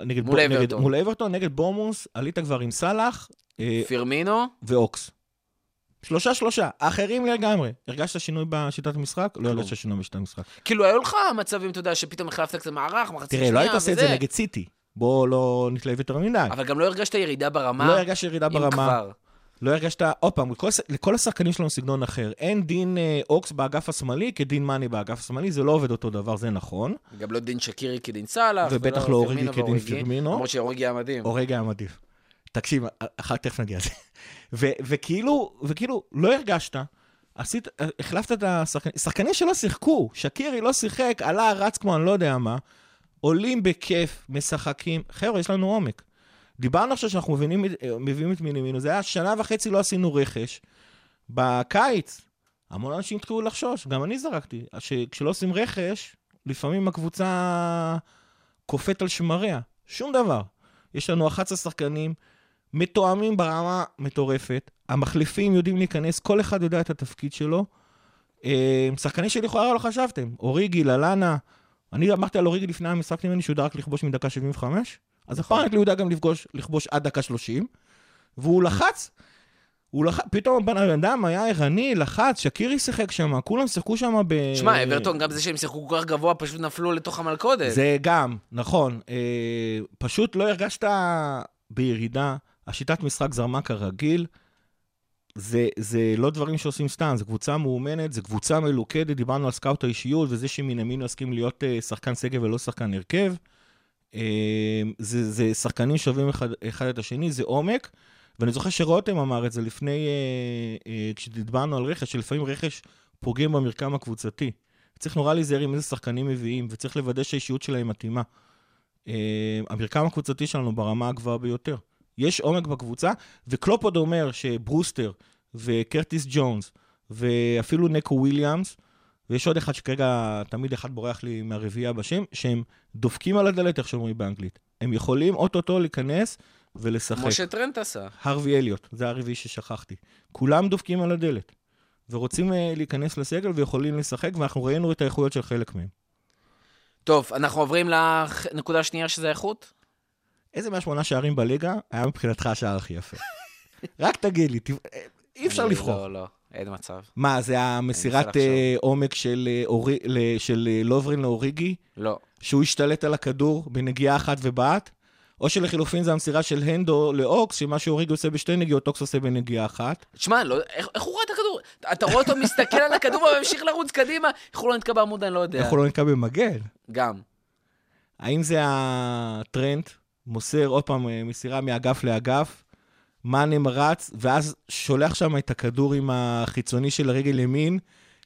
נגד מול נגד- אברטון. מול אברטון, נגד בורמוס, עלית כבר עם סאלח אה, פירמינו, ואוקס. שלושה שלושה, אחרים לגמרי. הרגשת שינוי בשיטת המשחק? לא. הרגשת שינוי בשיטת המשחק. כאילו היו לך מצבים, אתה יודע, שפתאום החלפת קצת מערך, מחצית תראה, שנייה, לא היית עושה את וזה. זה נגד סיטי. בוא לא נתלהב יותר מדי. אבל גם לא הרגשת ירידה ברמה, לא הרגשת ירידה ברמה. לא הרגשת, עוד פעם, לכל, לכל השחקנים שלנו סגנון אחר. אין דין אה, אוקס באגף השמאלי כדין מאני באגף השמאלי, זה לא עובד אותו דבר, זה נכון. גם לא דין שקירי כדין סאלח. ובטח לא אוריגי כדין. פירמינו. למרות שאוריגי היה מדהים. אורגה היה מדהים. תקשיב, אחר תכף נגיע לזה. וכאילו, וכאילו, לא הרגשת, עשית, החלפת את השחקנים, שחקנים שלא שיחקו, שקירי לא שיחק, עלה, רץ כמו אני לא יודע מה, עולים בכיף, משחקים. חבר'ה, יש לנו עומק. דיברנו עכשיו שאנחנו מבינים, מביאים את מינימינו, זה היה שנה וחצי לא עשינו רכש. בקיץ, המון אנשים התחילו לחשוש, גם אני זרקתי, שכשלא עושים רכש, לפעמים הקבוצה קופאת על שמריה. שום דבר. יש לנו 11 שחקנים מתואמים ברמה מטורפת, המחליפים יודעים להיכנס, כל אחד יודע את התפקיד שלו. אה, שחקנים שלכאורה לא חשבתם, אוריגי, ללאנה, אני אמרתי על אוריגי לפני המשחק ממני שהוא יודע רק לכבוש מדקה 75, אז הפעם הוא יודע גם לפגוש, לכבוש עד דקה 30, והוא לחץ, הוא לח... פתאום הבן אדם היה ערני, לחץ, שקירי שיחק שם, כולם שיחקו שם ב... שמע, אברטון, גם זה שהם שיחקו כל כך גבוה, פשוט נפלו לתוך המלכודת. זה גם, נכון. אה, פשוט לא הרגשת בירידה, השיטת משחק זרמה כרגיל. זה, זה לא דברים שעושים סתם, זו קבוצה מאומנת, זו קבוצה מלוכדת, דיברנו על סקאוט האישיות, וזה שמנמינו יסכים להיות אה, שחקן סגל ולא שחקן הרכב. אה, זה, זה שחקנים שווים אחד, אחד את השני, זה עומק. ואני זוכר שרותם אמר את זה לפני, אה, כשדיברנו על רכש, שלפעמים רכש פוגם במרקם הקבוצתי. צריך נורא להיזהר עם איזה שחקנים מביאים, וצריך לוודא שהאישיות שלהם מתאימה. המרקם הקבוצתי שלנו ברמה הגבוהה ביותר. יש עומק בקבוצה, וקלופ עוד אומר שברוסטר וקרטיס ג'ונס, ואפילו נקו וויליאמס, ויש עוד אחד שכרגע תמיד אחד בורח לי מהרביעייה בשם, שהם דופקים על הדלת, איך שאומרים באנגלית. הם יכולים אוטוטו להיכנס ולשחק. כמו שטרנט עשה. הרווי אליוט, זה הרביעי ששכחתי. כולם דופקים על הדלת, ורוצים uh, להיכנס לסגל ויכולים לשחק, ואנחנו ראינו את האיכויות של חלק מהם. טוב, אנחנו עוברים לנקודה השנייה שזה האיכות? איזה מהשמונה שערים בליגה היה מבחינתך השער הכי יפה? רק תגיד לי. אי אפשר לבחור. לא, לא, אין מצב. מה, זה המסירת. אה, עומק של, אה, אורי... של אה, לוברין לאוריגי, לא. שהוא השתלט על הכדור בנגיעה אחת ובעט? או שלחילופין זה המסירה של הנדו לאוקס, שמה שאוריגי עושה בשתי נגיעות, אוקס עושה בנגיעה אחת. תשמע, לא, איך, איך הוא רואה את הכדור? אתה רואה אותו מסתכל על הכדור וממשיך לרוץ קדימה? איך הוא לא נתקע בעמוד, אני לא יודע. איך הוא לא נתקע במגן? גם. האם זה הטרנד, מוסר עוד פעם אה, מסירה מאגף לאגף, מאנם רץ, ואז שולח שם את הכדור עם החיצוני של הרגל ימין,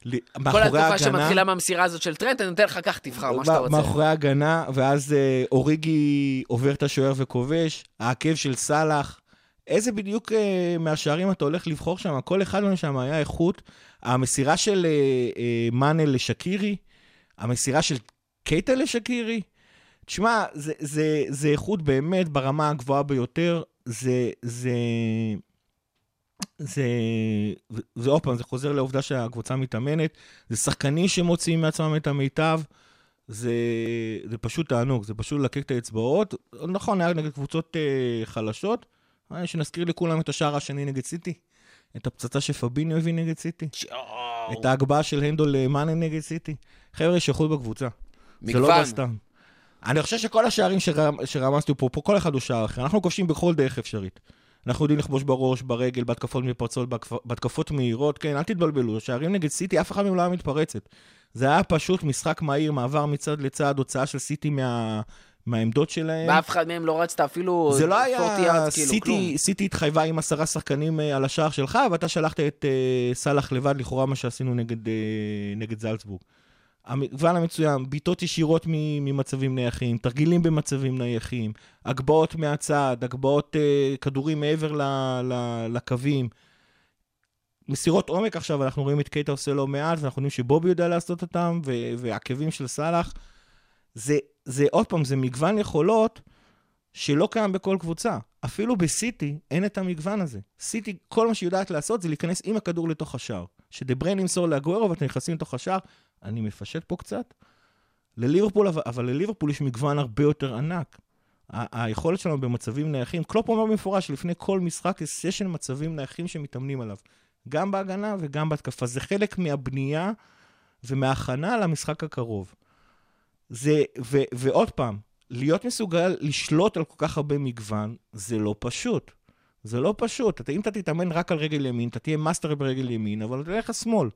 ל- כל מאחורי התקופה ההגנה. שמתחילה מהמסירה הזאת של טרנט, אני נותן לך, קח, תבחר מה שאתה רוצה. מאחורי ההגנה, ואז אה, אוריגי עובר את השוער וכובש, העקב של סאלח. איזה בדיוק אה, מהשערים אתה הולך לבחור שם? כל אחד מהם שם היה איכות. המסירה של אה, אה, מאנה לשקירי, המסירה של קייטה לשקירי. תשמע, זה, זה, זה איכות באמת ברמה הגבוהה ביותר. זה, זה, זה, זה עוד פעם, זה חוזר לעובדה שהקבוצה מתאמנת. זה שחקנים שמוציאים מעצמם את המיטב. זה, זה פשוט תענוג, זה פשוט לקק את האצבעות. נכון, היה נגד קבוצות אה, חלשות. אה, שנזכיר לכולם את השער השני נגד סיטי. את הפצצה שפביניו הביא נגד סיטי. את ההגבהה של הנדו למאנה נגד סיטי. חבר'ה, יש איכות בקבוצה. זה לא מגוון. בא סתם. אני חושב שכל השערים שרמ- שרמזתי פה, פה כל אחד הוא שער אחר. אנחנו כובשים בכל דרך אפשרית. אנחנו יודעים לכבוש בראש, ברגל, בהתקפות מתפרצות, בהתקפ- בהתקפות מהירות, כן, אל תתבלבלו. שערים נגד סיטי, אף אחד מהם לא היה מתפרצת. זה היה פשוט משחק מהיר, מעבר מצד לצד, הוצאה של סיטי מה... מהעמדות שלהם. באף אחד מהם לא רצת אפילו... זה לא 40 היה, yards, כאילו, כלום. סיטי, סיטי התחייבה עם עשרה שחקנים אה, על השער שלך, ואתה שלחת את אה, סאלח לבד, לכאורה מה שעשינו נגד, אה, נגד זלצבורג. המגוון המצוין, בעיטות ישירות ממצבים נייחים, תרגילים במצבים נייחים, הגבהות מהצד, הגבהות אה, כדורים מעבר ל, ל, לקווים. מסירות עומק עכשיו, אנחנו רואים את קייטה עושה לא מעט, ואנחנו יודעים שבובי יודע לעשות אותם, ו- והעקבים של סאלח. זה, זה עוד פעם, זה מגוון יכולות שלא קיים בכל קבוצה. אפילו בסיטי אין את המגוון הזה. סיטי, כל מה שהיא יודעת לעשות זה להיכנס עם הכדור לתוך השער. שדה ברוינה ימסור לאגוארו ואתם נכנסים לתוך השער, אני מפשט פה קצת. לליברפול, אבל, לליברפול יש מגוון הרבה יותר ענק. היכולת שלנו במצבים נייחים, קלופ אומר במפורש, לפני כל משחק יש סשן מצבים נייחים שמתאמנים עליו. גם בהגנה וגם בהתקפה. זה חלק מהבנייה ומההכנה למשחק הקרוב. זה, ו, ועוד פעם, להיות מסוגל לשלוט על כל כך הרבה מגוון, זה לא פשוט. זה לא פשוט. אתה, אם אתה תתאמן רק על רגל ימין, אתה תהיה מאסטר ברגל ימין, אבל אתה תלך לשמאל.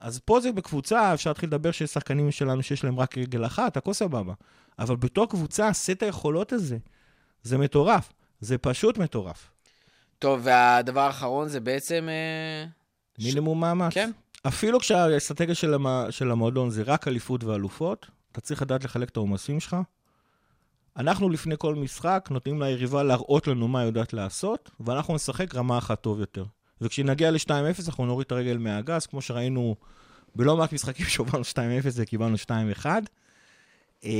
אז פה זה בקבוצה, אפשר להתחיל לדבר שיש שחקנים שלנו שיש להם רק רגל אחת, הכל סבבה. אבל בתור קבוצה, סט היכולות הזה, זה מטורף. זה פשוט מטורף. טוב, והדבר האחרון זה בעצם... אה, מינימום מאמץ. כן. אפילו כשהאסטרטגיה של, המ... של המועדון זה רק אליפות ואלופות, אתה צריך לדעת לחלק את העומסים שלך. אנחנו לפני כל משחק נותנים ליריבה להראות לנו מה היא יודעת לעשות, ואנחנו נשחק רמה אחת טוב יותר. וכשנגיע ל-2-0 אנחנו נוריד את הרגל מהגז, כמו שראינו בלא מעט משחקים שהובלנו 2-0 וקיבלנו 2-1. אמ,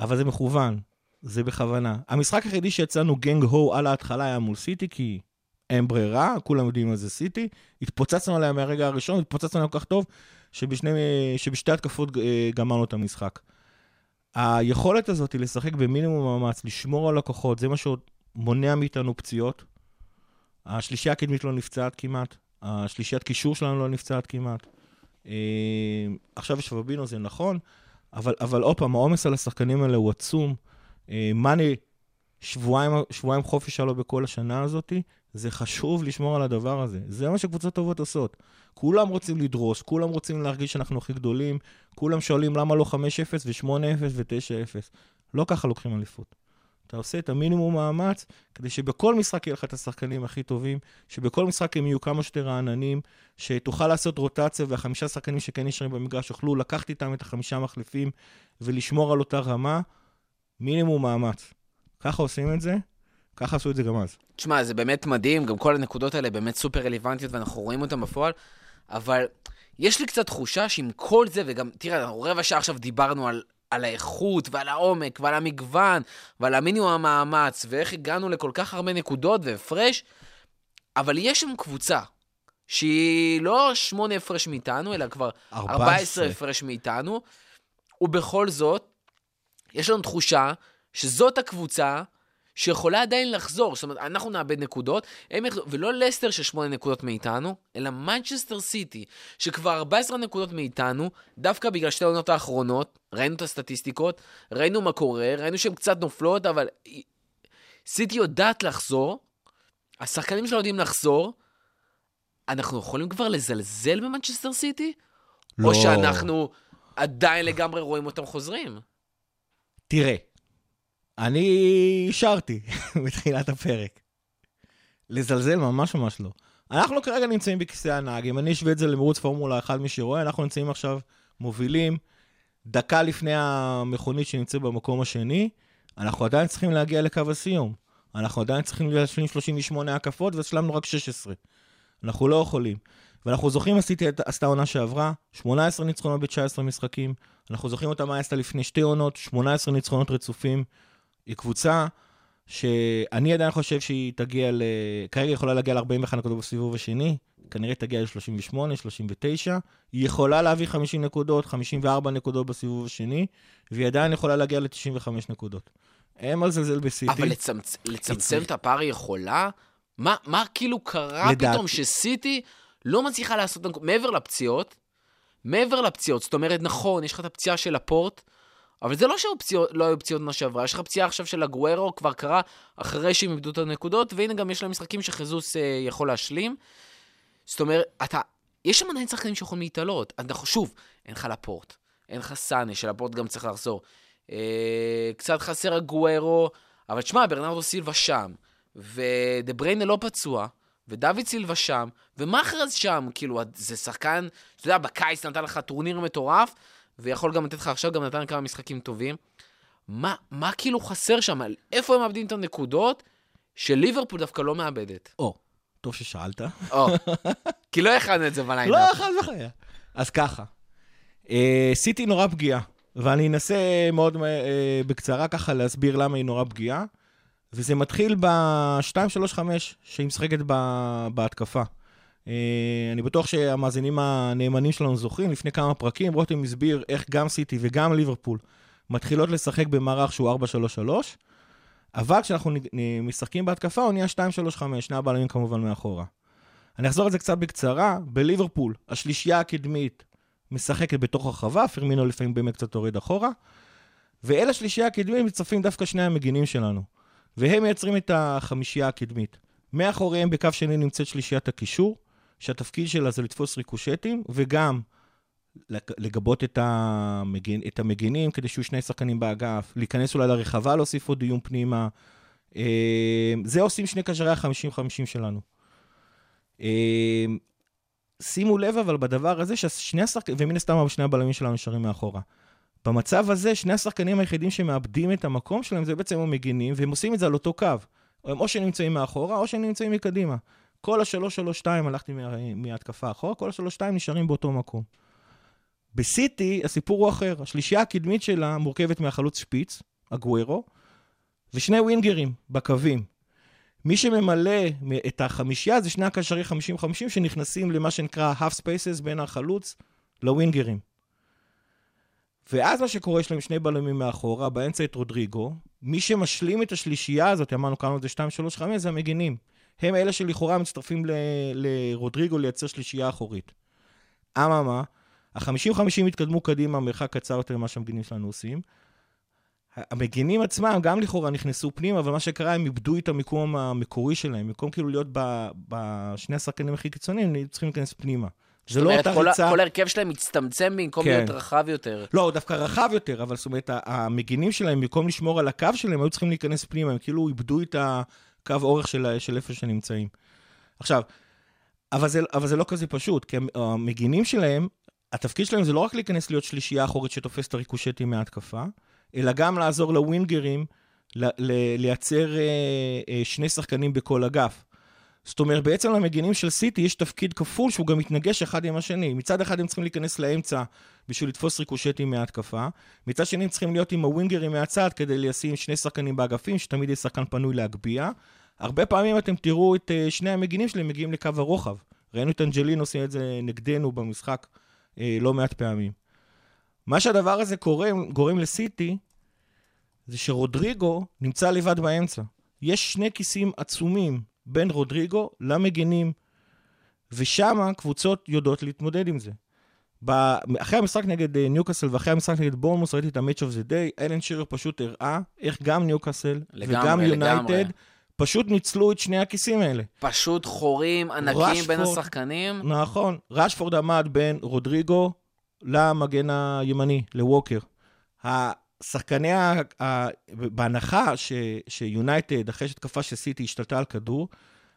אבל זה מכוון, זה בכוונה. המשחק היחידי שיצאנו גנג הו על ההתחלה היה מול סיטי, כי אין ברירה, כולם יודעים מה זה סיטי. התפוצצנו עליה מהרגע הראשון, התפוצצנו עליה כל כך טוב, שבשני, שבשתי התקפות אה, גמרנו את המשחק. היכולת הזאת היא לשחק במינימום מאמץ, לשמור על לקוחות, זה מה שמונע מאיתנו פציעות. השלישייה הקדמית לא נפצעת כמעט, השלישיית קישור שלנו לא נפצעת כמעט. אה, עכשיו יש פבינו, זה נכון, אבל, אבל עוד פעם, העומס על השחקנים האלה הוא עצום. אה, מאני, שבועיים, שבועיים חופש שלו בכל השנה הזאת, זה חשוב לשמור על הדבר הזה. זה מה שקבוצות טובות עושות. כולם רוצים לדרוס, כולם רוצים להרגיש שאנחנו הכי גדולים, כולם שואלים למה לא 5-0 ו-8-0 ו-9-0. לא ככה לוקחים אליפות. אתה עושה את המינימום מאמץ כדי שבכל משחק יהיה לך את השחקנים הכי טובים, שבכל משחק הם יהיו כמה שיותר רעננים, שתוכל לעשות רוטציה והחמישה שחקנים שכן נשארים במגרש יוכלו לקחת איתם את החמישה מחליפים ולשמור על אותה רמה, מינימום מאמץ. ככה עושים את זה, ככה עשו את זה גם אז. תשמע, זה באמת מדהים, גם כל הנקודות האלה באמת סופר רלוונטיות ואנחנו רואים אותן בפועל, אבל יש לי קצת תחושה שעם כל זה, וגם, תראה, אנחנו רבע שעה עכשיו דיברנו על, על האיכות ועל העומק ועל המגוון ועל המינימום המאמץ, ואיך הגענו לכל כך הרבה נקודות והפרש, אבל יש שם קבוצה שהיא לא שמונה הפרש מאיתנו, אלא כבר 14 14 הפרש מאיתנו, ובכל זאת, יש לנו תחושה שזאת הקבוצה שיכולה עדיין לחזור. זאת אומרת, אנחנו נאבד נקודות, הם יחזור, ולא לסטר של שמונה נקודות מאיתנו, אלא מנצ'סטר סיטי, שכבר 14 נקודות מאיתנו, דווקא בגלל שתי העונות האחרונות, ראינו את הסטטיסטיקות, ראינו מה קורה, ראינו שהן קצת נופלות, אבל סיטי יודעת לחזור, השחקנים שלנו יודעים לחזור, אנחנו יכולים כבר לזלזל במנצ'סטר סיטי? לא. או שאנחנו עדיין לגמרי רואים אותם חוזרים? תראה, אני אישרתי [laughs] בתחילת הפרק. לזלזל ממש ממש לא. אנחנו כרגע נמצאים בכיסא הנהג, אם אני אשווה את זה למרוץ פורמולה 1, מי שרואה, אנחנו נמצאים עכשיו מובילים, דקה לפני המכונית שנמצאת במקום השני, אנחנו עדיין צריכים להגיע לקו הסיום. אנחנו עדיין צריכים להשלים 38 הקפות והשלמנו רק 16. אנחנו לא יכולים. ואנחנו זוכרים, עשיתי, את- עשתה עונה שעברה, 18 ניצחונות ב-19 משחקים. אנחנו זוכרים אותה מה עשתה לפני שתי עונות, 18 ניצחונות רצופים. היא קבוצה שאני עדיין חושב שהיא תגיע ל... כרגע יכולה להגיע ל-41 נקודות בסיבוב השני, כנראה תגיע ל-38, 39. היא יכולה להביא 50 נקודות, 54 נקודות בסיבוב השני, והיא עדיין יכולה להגיע ל-95 נקודות. אין מה לזלזל בסיטי. אבל לצמצ... לצמצם את הפער היא יכולה? מה, מה כאילו קרה לדעתי- פתאום שסיטי לא מצליחה לעשות, מעבר לפציעות, מעבר לפציעות, זאת אומרת, נכון, יש לך את הפציעה של הפורט, אבל זה לא שהיו פציעות, לא היו פציעות מה שעברה, יש לך פציעה עכשיו של הגוורו, כבר קרה אחרי שהם איבדו את הנקודות, והנה גם יש להם משחקים שחיזוס אה, יכול להשלים. זאת אומרת, אתה, יש שם עדיין שחקנים שיכולים להתעלות. אנחנו, שוב, אין לך לפורט, אין לך סאנה, שלפורט גם צריך לחזור. אה, קצת חסר הגוורו, אבל תשמע, ברנרדו סילבה שם, ודה בריינה לא פצוע, ודוד סילבה שם, ומאחרז שם, כאילו, זה שחקן, אתה יודע, בקיץ נתן לך טורניר מטורף, ויכול גם לתת לך עכשיו, גם נתן כמה משחקים טובים. מה, מה כאילו חסר שם? איפה הם מאבדים את הנקודות שליברפול דווקא לא מאבדת? או, טוב ששאלת. או, כי לא הכנו את זה ב lineup. לא, חד וחיה. אז ככה, אה, סיטי נורא פגיעה, ואני אנסה מאוד אה, בקצרה ככה להסביר למה היא נורא פגיעה, וזה מתחיל ב-2-3-5 שהיא משחקת ב- בהתקפה. אה, אני בטוח שהמאזינים הנאמנים שלנו זוכרים, לפני כמה פרקים רותם הסביר איך גם סיטי וגם ליברפול מתחילות לשחק במערך שהוא 4-3-3, אבל כשאנחנו משחקים בהתקפה, הוא נהיה 2-3-5, שני הבלמים כמובן מאחורה. אני אחזור על זה קצת בקצרה, בליברפול, השלישייה הקדמית משחקת בתוך הרחבה, פרמינו לפעמים באמת קצת יורד אחורה, ואל השלישייה הקדמית מצטרפים דווקא שני המגינים שלנו, והם מייצרים את החמישייה הקדמית. מאחוריהם בקו שני נמצאת שלישיית הקישור, שהתפקיד שלה זה לתפוס ריקושטים, וגם לג- לגבות את, המגן, את המגינים כדי שיהיו שני שחקנים באגף, להיכנס אולי לרחבה, להוסיף עוד דיון פנימה. אה, זה עושים שני קשרי ה-50-50 שלנו. אה, שימו לב אבל בדבר הזה ששני השחקנים, ומן הסתם שני הבלמים שלנו נשארים מאחורה. במצב הזה, שני השחקנים היחידים שמאבדים את המקום שלהם זה בעצם המגינים, והם עושים את זה על אותו קו. הם או שנמצאים מאחורה או שנמצאים מקדימה. כל ה-3-3-2, הלכתי מה, מההתקפה אחורה, כל ה-3-2 נשארים באותו מקום. בסיטי הסיפור הוא אחר. השלישייה הקדמית שלה מורכבת מהחלוץ שפיץ, אגוורו, ושני ווינגרים בקווים. מי שממלא את החמישייה זה שני הקשרי 50-50 שנכנסים למה שנקרא half spaces בין החלוץ לווינגרים. ואז מה שקורה, יש להם שני בלמים מאחורה, באמצע את רודריגו. מי שמשלים את השלישייה הזאת, אמרנו כמה זה 2-3-5, זה המגינים. הם אלה שלכאורה מצטרפים ל- לרודריגו לייצר שלישייה אחורית. אממה, ה-50-50 התקדמו קדימה מרחק קצר יותר ממה שהמגינים שלנו עושים. המגינים עצמם גם לכאורה נכנסו פנימה, אבל מה שקרה, הם איבדו את המיקום המקורי שלהם. במקום כאילו להיות ב- בשני השחקנים הכי קיצוניים, הם צריכים להיכנס פנימה. זה לא אומרת, אותה כל ה- ריצה... כל ההרכב שלהם מצטמצם במקום כן. להיות רחב יותר. לא, הוא דווקא רחב יותר, אבל זאת אומרת, ה- המגינים שלהם, במקום לשמור על הקו שלהם, היו צריכים להיכנס פנימה, הם כאילו איבדו את הקו אורך של, של איפה שנמצאים. עכשיו, אבל זה, אבל זה לא כזה פשוט, כי המ- המגינים שלהם, התפקיד שלהם זה לא רק להיכנס להיות שלישייה אחורית שתופס את הריקושטים מההתקפה, אלא גם לעזור לווינגרים ל- ל- לייצר אה, אה, שני שחקנים בכל אגף. זאת אומרת, בעצם למגינים של סיטי יש תפקיד כפול שהוא גם מתנגש אחד עם השני. מצד אחד הם צריכים להיכנס לאמצע בשביל לתפוס ריקושטים מההתקפה, מצד שני הם צריכים להיות עם הווינגרים מהצד כדי לשים שני שחקנים באגפים, שתמיד יש שחקן פנוי להגביה. הרבה פעמים אתם תראו את אה, שני המגינים שלהם מגיעים לקו הרוחב. ראינו את אנג'לין עושים את זה נגדנו במשחק אה, לא מעט פעמים. מה שהדבר הזה גורם, גורם לסיטי, זה שרודריגו נמצא לבד באמצע. יש שני כיסים עצומים בין רודריגו למגינים, ושם קבוצות יודעות להתמודד עם זה. אחרי המשחק נגד אה, ניוקאסל ואחרי המשחק נגד בורנמוס ראיתי את ה-Match of the Day, אלן שירר פשוט הראה איך גם ניוקאסל וגם. יונייטד פשוט ניצלו את שני הכיסים האלה. פשוט חורים ענקים בין רשפורד. השחקנים. נכון, רשפורד עמד בין רודריגו למגן הימני, לווקר. השחקני, ה... ה... בהנחה ש... שיונייטד, אחרי שהתקפה של סיטי השתלטה על כדור,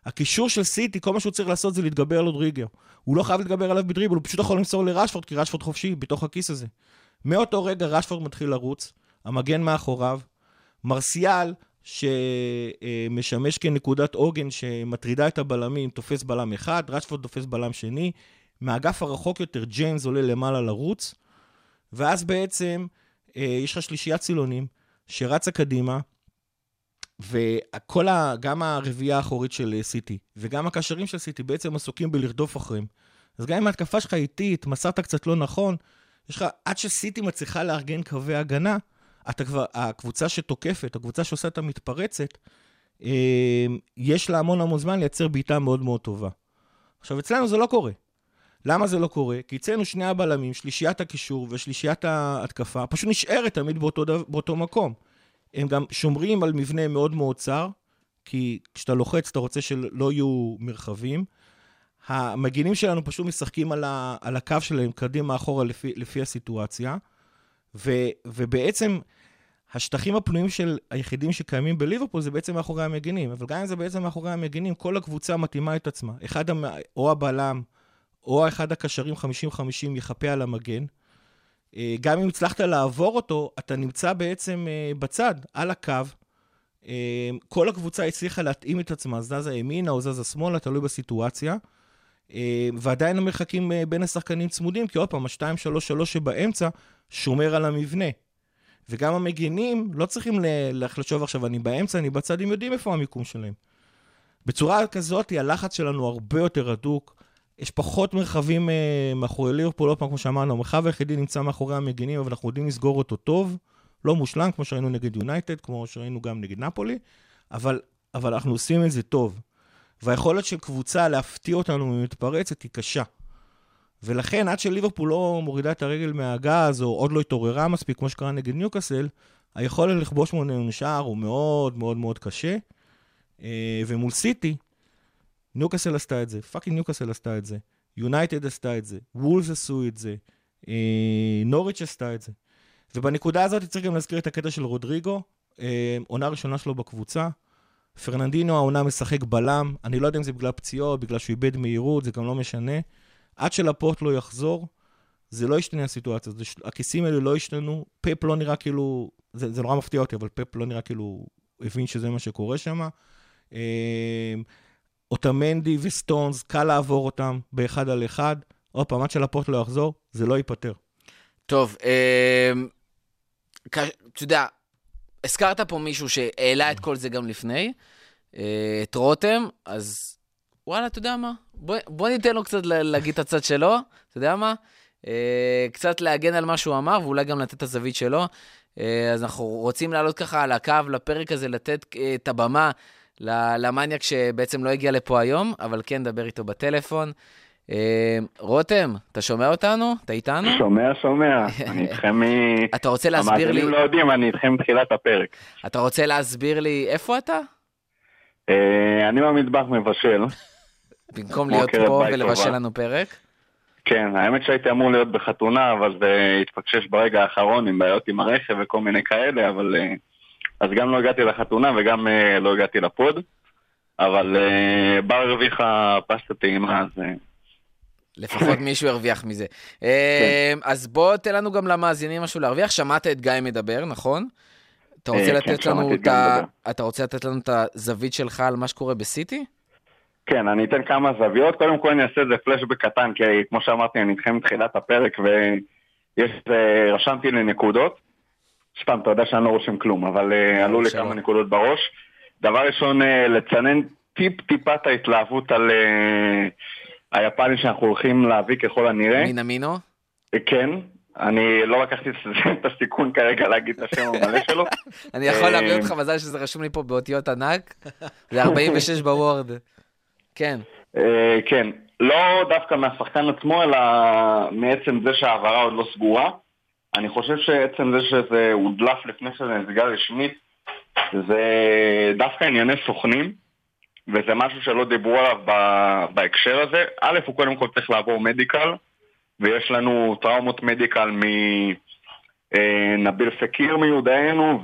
הקישור של סיטי, כל מה שהוא צריך לעשות זה להתגבר על רודריגו. הוא לא חייב להתגבר עליו בדריבל, הוא פשוט יכול למסור לרשפורד, כי רשפורד חופשי בתוך הכיס הזה. מאותו רגע רשפורד מתחיל לרוץ, המגן מאחוריו, מרסיאל, שמשמש כנקודת עוגן שמטרידה את הבלמים, תופס בלם אחד, רשפורד תופס בלם שני, מהאגף הרחוק יותר, ג'יימס עולה למעלה לרוץ, ואז בעצם אה, יש לך שלישיית צילונים שרצה קדימה, וכל ה... גם הרביעייה האחורית של סיטי, וגם הקשרים של סיטי בעצם עסוקים בלרדוף אחריהם. אז גם אם ההתקפה שלך איטית, מסרת קצת לא נכון, יש לך, עד שסיטי מצליחה לארגן קווי הגנה, אתה כבר, הקבוצה שתוקפת, הקבוצה שעושה את המתפרצת, אה, יש לה המון המון זמן לייצר בעיטה מאוד מאוד טובה. עכשיו, אצלנו זה לא קורה. למה זה לא קורה? כי אצלנו שני הבלמים, שלישיית הקישור ושלישיית ההתקפה, פשוט נשארת תמיד באותו, דו, באותו מקום. הם גם שומרים על מבנה מאוד מאוד צר, כי כשאתה לוחץ אתה רוצה שלא יהיו מרחבים. המגינים שלנו פשוט משחקים על, ה, על הקו שלהם קדימה אחורה לפי, לפי הסיטואציה, ו, ובעצם השטחים הפנויים של היחידים שקיימים בליברפול זה בעצם מאחורי המגינים, אבל גם אם זה בעצם מאחורי המגינים, כל הקבוצה מתאימה את עצמה. אחד, המ... או הבלם, או אחד הקשרים 50-50 יחפה על המגן. אה, גם אם הצלחת לעבור אותו, אתה נמצא בעצם אה, בצד, על הקו. אה, כל הקבוצה הצליחה להתאים את עצמה, זזה ימינה או זזה שמאלה, תלוי בסיטואציה. ועדיין המרחקים בין השחקנים צמודים, כי עוד פעם, ה-2-3-3 שבאמצע שומר על המבנה. וגם המגינים לא צריכים לחשוב עכשיו, אני באמצע, אני בצד, הם יודעים איפה המיקום שלהם. בצורה כזאת, הלחץ שלנו הרבה יותר הדוק, יש פחות מרחבים אה, מאחורי ליברפול, עוד פעם, כמו שאמרנו, המרחב היחידי נמצא מאחורי המגינים, אבל אנחנו יודעים לסגור אותו טוב, לא מושלם, כמו שראינו נגד יונייטד, כמו שראינו גם נגד נפולי, אבל, אבל אנחנו עושים את זה טוב. והיכולת של קבוצה להפתיע אותנו ממתפרצת היא קשה. ולכן, עד שליברפול לא מורידה את הרגל מהגז, או עוד לא התעוררה מספיק, כמו שקרה נגד ניוקאסל, היכולת לכבוש ממנו שער הוא מאוד מאוד מאוד קשה. אה, ומול סיטי, ניוקאסל עשתה את זה, fucking ניוקאסל עשתה את זה, יונייטד עשתה את זה, וולס עשו את זה, אה, נוריץ' עשתה את זה. ובנקודה הזאת צריך גם להזכיר את הקטע של רודריגו, אה, עונה ראשונה שלו בקבוצה. פרננדינו העונה משחק בלם, אני לא יודע אם זה בגלל פציעות, בגלל שהוא איבד מהירות, זה גם לא משנה. עד שלפורט לא יחזור, זה לא ישתנה הסיטואציה, זה, הכיסים האלה לא ישתנו, פפ לא נראה כאילו, זה, זה נורא מפתיע אותי, אבל פפ לא נראה כאילו הבין שזה מה שקורה שם. אוטמנדי וסטונס, קל לעבור אותם באחד על אחד. עוד פעם, עד שלפורט לא יחזור, זה לא ייפתר. טוב, אה, אתה יודע, הזכרת פה מישהו שהעלה את כל זה גם לפני, אה, את רותם, אז וואלה, אתה יודע מה? בוא, בוא ניתן לו קצת להגיד את הצד שלו, אתה יודע מה? אה, קצת להגן על מה שהוא אמר, ואולי גם לתת את הזווית שלו. אה, אז אנחנו רוצים לעלות ככה על הקו לפרק הזה, לתת את הבמה למניאק שבעצם לא הגיע לפה היום, אבל כן, נדבר איתו בטלפון. אה, רותם, אתה שומע אותנו? אתה איתנו? שומע, שומע. [laughs] אני איתכם מ... אתה רוצה להסביר לי... המאזינים לא יודעים, אני איתכם מתחילת הפרק. אתה רוצה להסביר לי איפה אתה? אה, אני במטבח מבשל. [laughs] במקום להיות פה ולבשל לנו פרק? כן, האמת שהייתי אמור להיות בחתונה, אבל זה התפקשש ברגע האחרון עם בעיות עם הרכב וכל מיני כאלה, אבל... אה, אז גם לא הגעתי לחתונה וגם לא הגעתי לפוד. אבל בר הרוויחה פסטה טעימה, אז... לפחות [laughs] מישהו ירוויח מזה. כן. אז בוא תן לנו גם למאזינים משהו להרוויח. שמעת את גיא מדבר, נכון? אתה רוצה כן, לתת לנו את ה... אתה רוצה לתת לנו את הזווית שלך על מה שקורה בסיטי? כן, אני אתן כמה זוויות. קודם כל אני אעשה איזה פלשבק קטן, כי כמו שאמרתי, אני איתכם מתחילת הפרק, ויש, אה, רשמתי לי נקודות. סתם, אתה יודע שאני לא רושם כלום, אבל אה, עלו לי. כמה נקודות בראש. דבר ראשון, אה, לצנן טיפ-טיפת ההתלהבות על אה, היפני שאנחנו הולכים להביא ככל הנראה. מינה מינו? כן, אני לא לקחתי [laughs] את הסיכון כרגע להגיד את השם המלא שלו. [laughs] אני יכול להביא אותך מזל שזה רשום לי פה באותיות ענק. זה 46 [laughs] בוורד. כן. כן, לא דווקא מהשחקן עצמו, אלא מעצם זה שההעברה עוד לא סגורה. אני חושב שעצם זה שזה הודלף לפני שזה נסגר רשמית, זה דווקא ענייני סוכנים, וזה משהו שלא דיברו עליו בהקשר הזה. א', הוא קודם כל צריך לעבור מדיקל, ויש לנו טראומות מדיקל מנביל פקיר מיודענו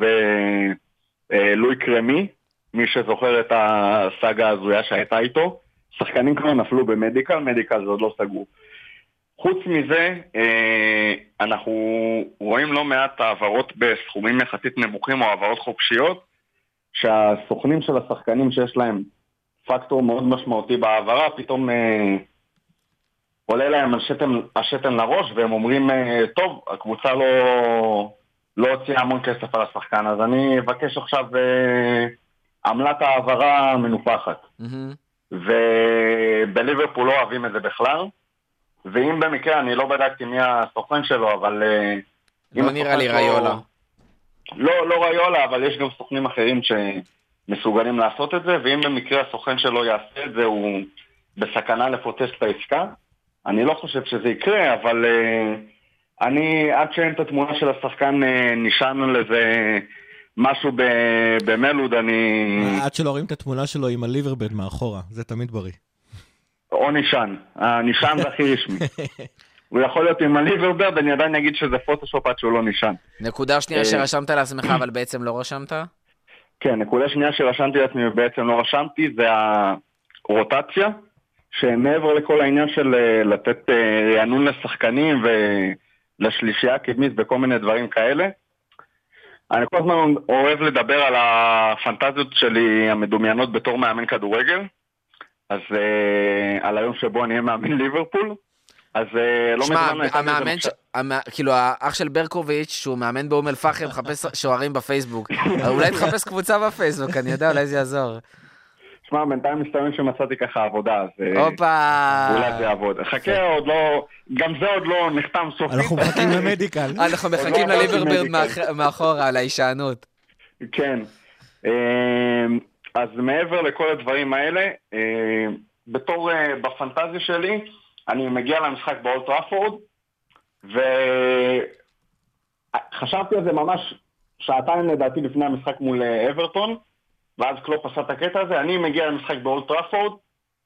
ולואי קרמי, מי שזוכר את הסאגה ההזויה שהייתה איתו. שחקנים כבר נפלו במדיקל, מדיקל זה עוד לא סגור. חוץ מזה, אה, אנחנו רואים לא מעט העברות בסכומים יחסית נמוכים או העברות חופשיות, שהסוכנים של השחקנים שיש להם פקטור מאוד משמעותי בהעברה, פתאום אה, עולה להם השתן, השתן לראש והם אומרים, אה, טוב, הקבוצה לא, לא הוציאה המון כסף על השחקן, אז אני אבקש עכשיו אה, עמלת העברה מנופחת. מהמם. ובליברפול לא אוהבים את זה בכלל. ואם במקרה, אני לא בדקתי מי הסוכן שלו, אבל... אה, אם לא נראה לי ריולה. לא, לא ריולה, אבל יש גם סוכנים אחרים שמסוגלים לעשות את זה, ואם במקרה הסוכן שלו יעשה את זה, הוא בסכנה לפוצץ את העסקה. אני לא חושב שזה יקרה, אבל אה, אני, עד שאין את התמונה של השחקן, נשען על איזה משהו ב- במלוד, אני... עד שלא רואים את התמונה שלו עם הליברבד מאחורה, זה תמיד בריא. או נשען. הנשען זה הכי רשמי. [laughs] הוא יכול להיות עם הליברברד, אני עדיין אגיד שזה פוטושופ עד שהוא לא נשען. נקודה שנייה אה, שרשמת לעצמך, אבל בעצם לא רשמת? כן, נקודה שנייה שרשמתי לעצמי ובעצם לא רשמתי, זה הרוטציה, שמעבר לכל העניין של אה, לתת אה, רענון לשחקנים ולשלישייה הקדמית וכל מיני דברים כאלה. אני כל הזמן אוהב לדבר על הפנטזיות שלי המדומיינות בתור מאמן כדורגל, אז אה, על היום שבו אני אהיה מאמן ליברפול. אז אה, לא שמע, מזמן איזה המאמן, ש... מחשבה- המ... כאילו, האח של ברקוביץ', שהוא מאמן באום אל-פחם, מחפש שוערים בפייסבוק. [laughs] אבל אולי תחפש קבוצה בפייסבוק, אני יודע, אולי זה יעזור. תשמע, בינתיים מסתמן שמצאתי ככה עבודה, אז אה, הופה. אולי זה יעבוד. חכה, עוד לא, גם זה עוד לא נחתם סופית. אנחנו מחכים למדיקל. [laughs] אנחנו מחכים לא לליברברד. מאח- מאחורה, להישענות. כן. אז מעבר לכל הדברים האלה, אמ, בתור, אה, בפנטזיה שלי, אני מגיע למשחק באולד טראפורד, וחשבתי על זה ממש שעתיים לדעתי לפני המשחק מול אה, אברטון, ואז קלופ עשה את הקטע הזה, אני מגיע למשחק באולד טראפורד,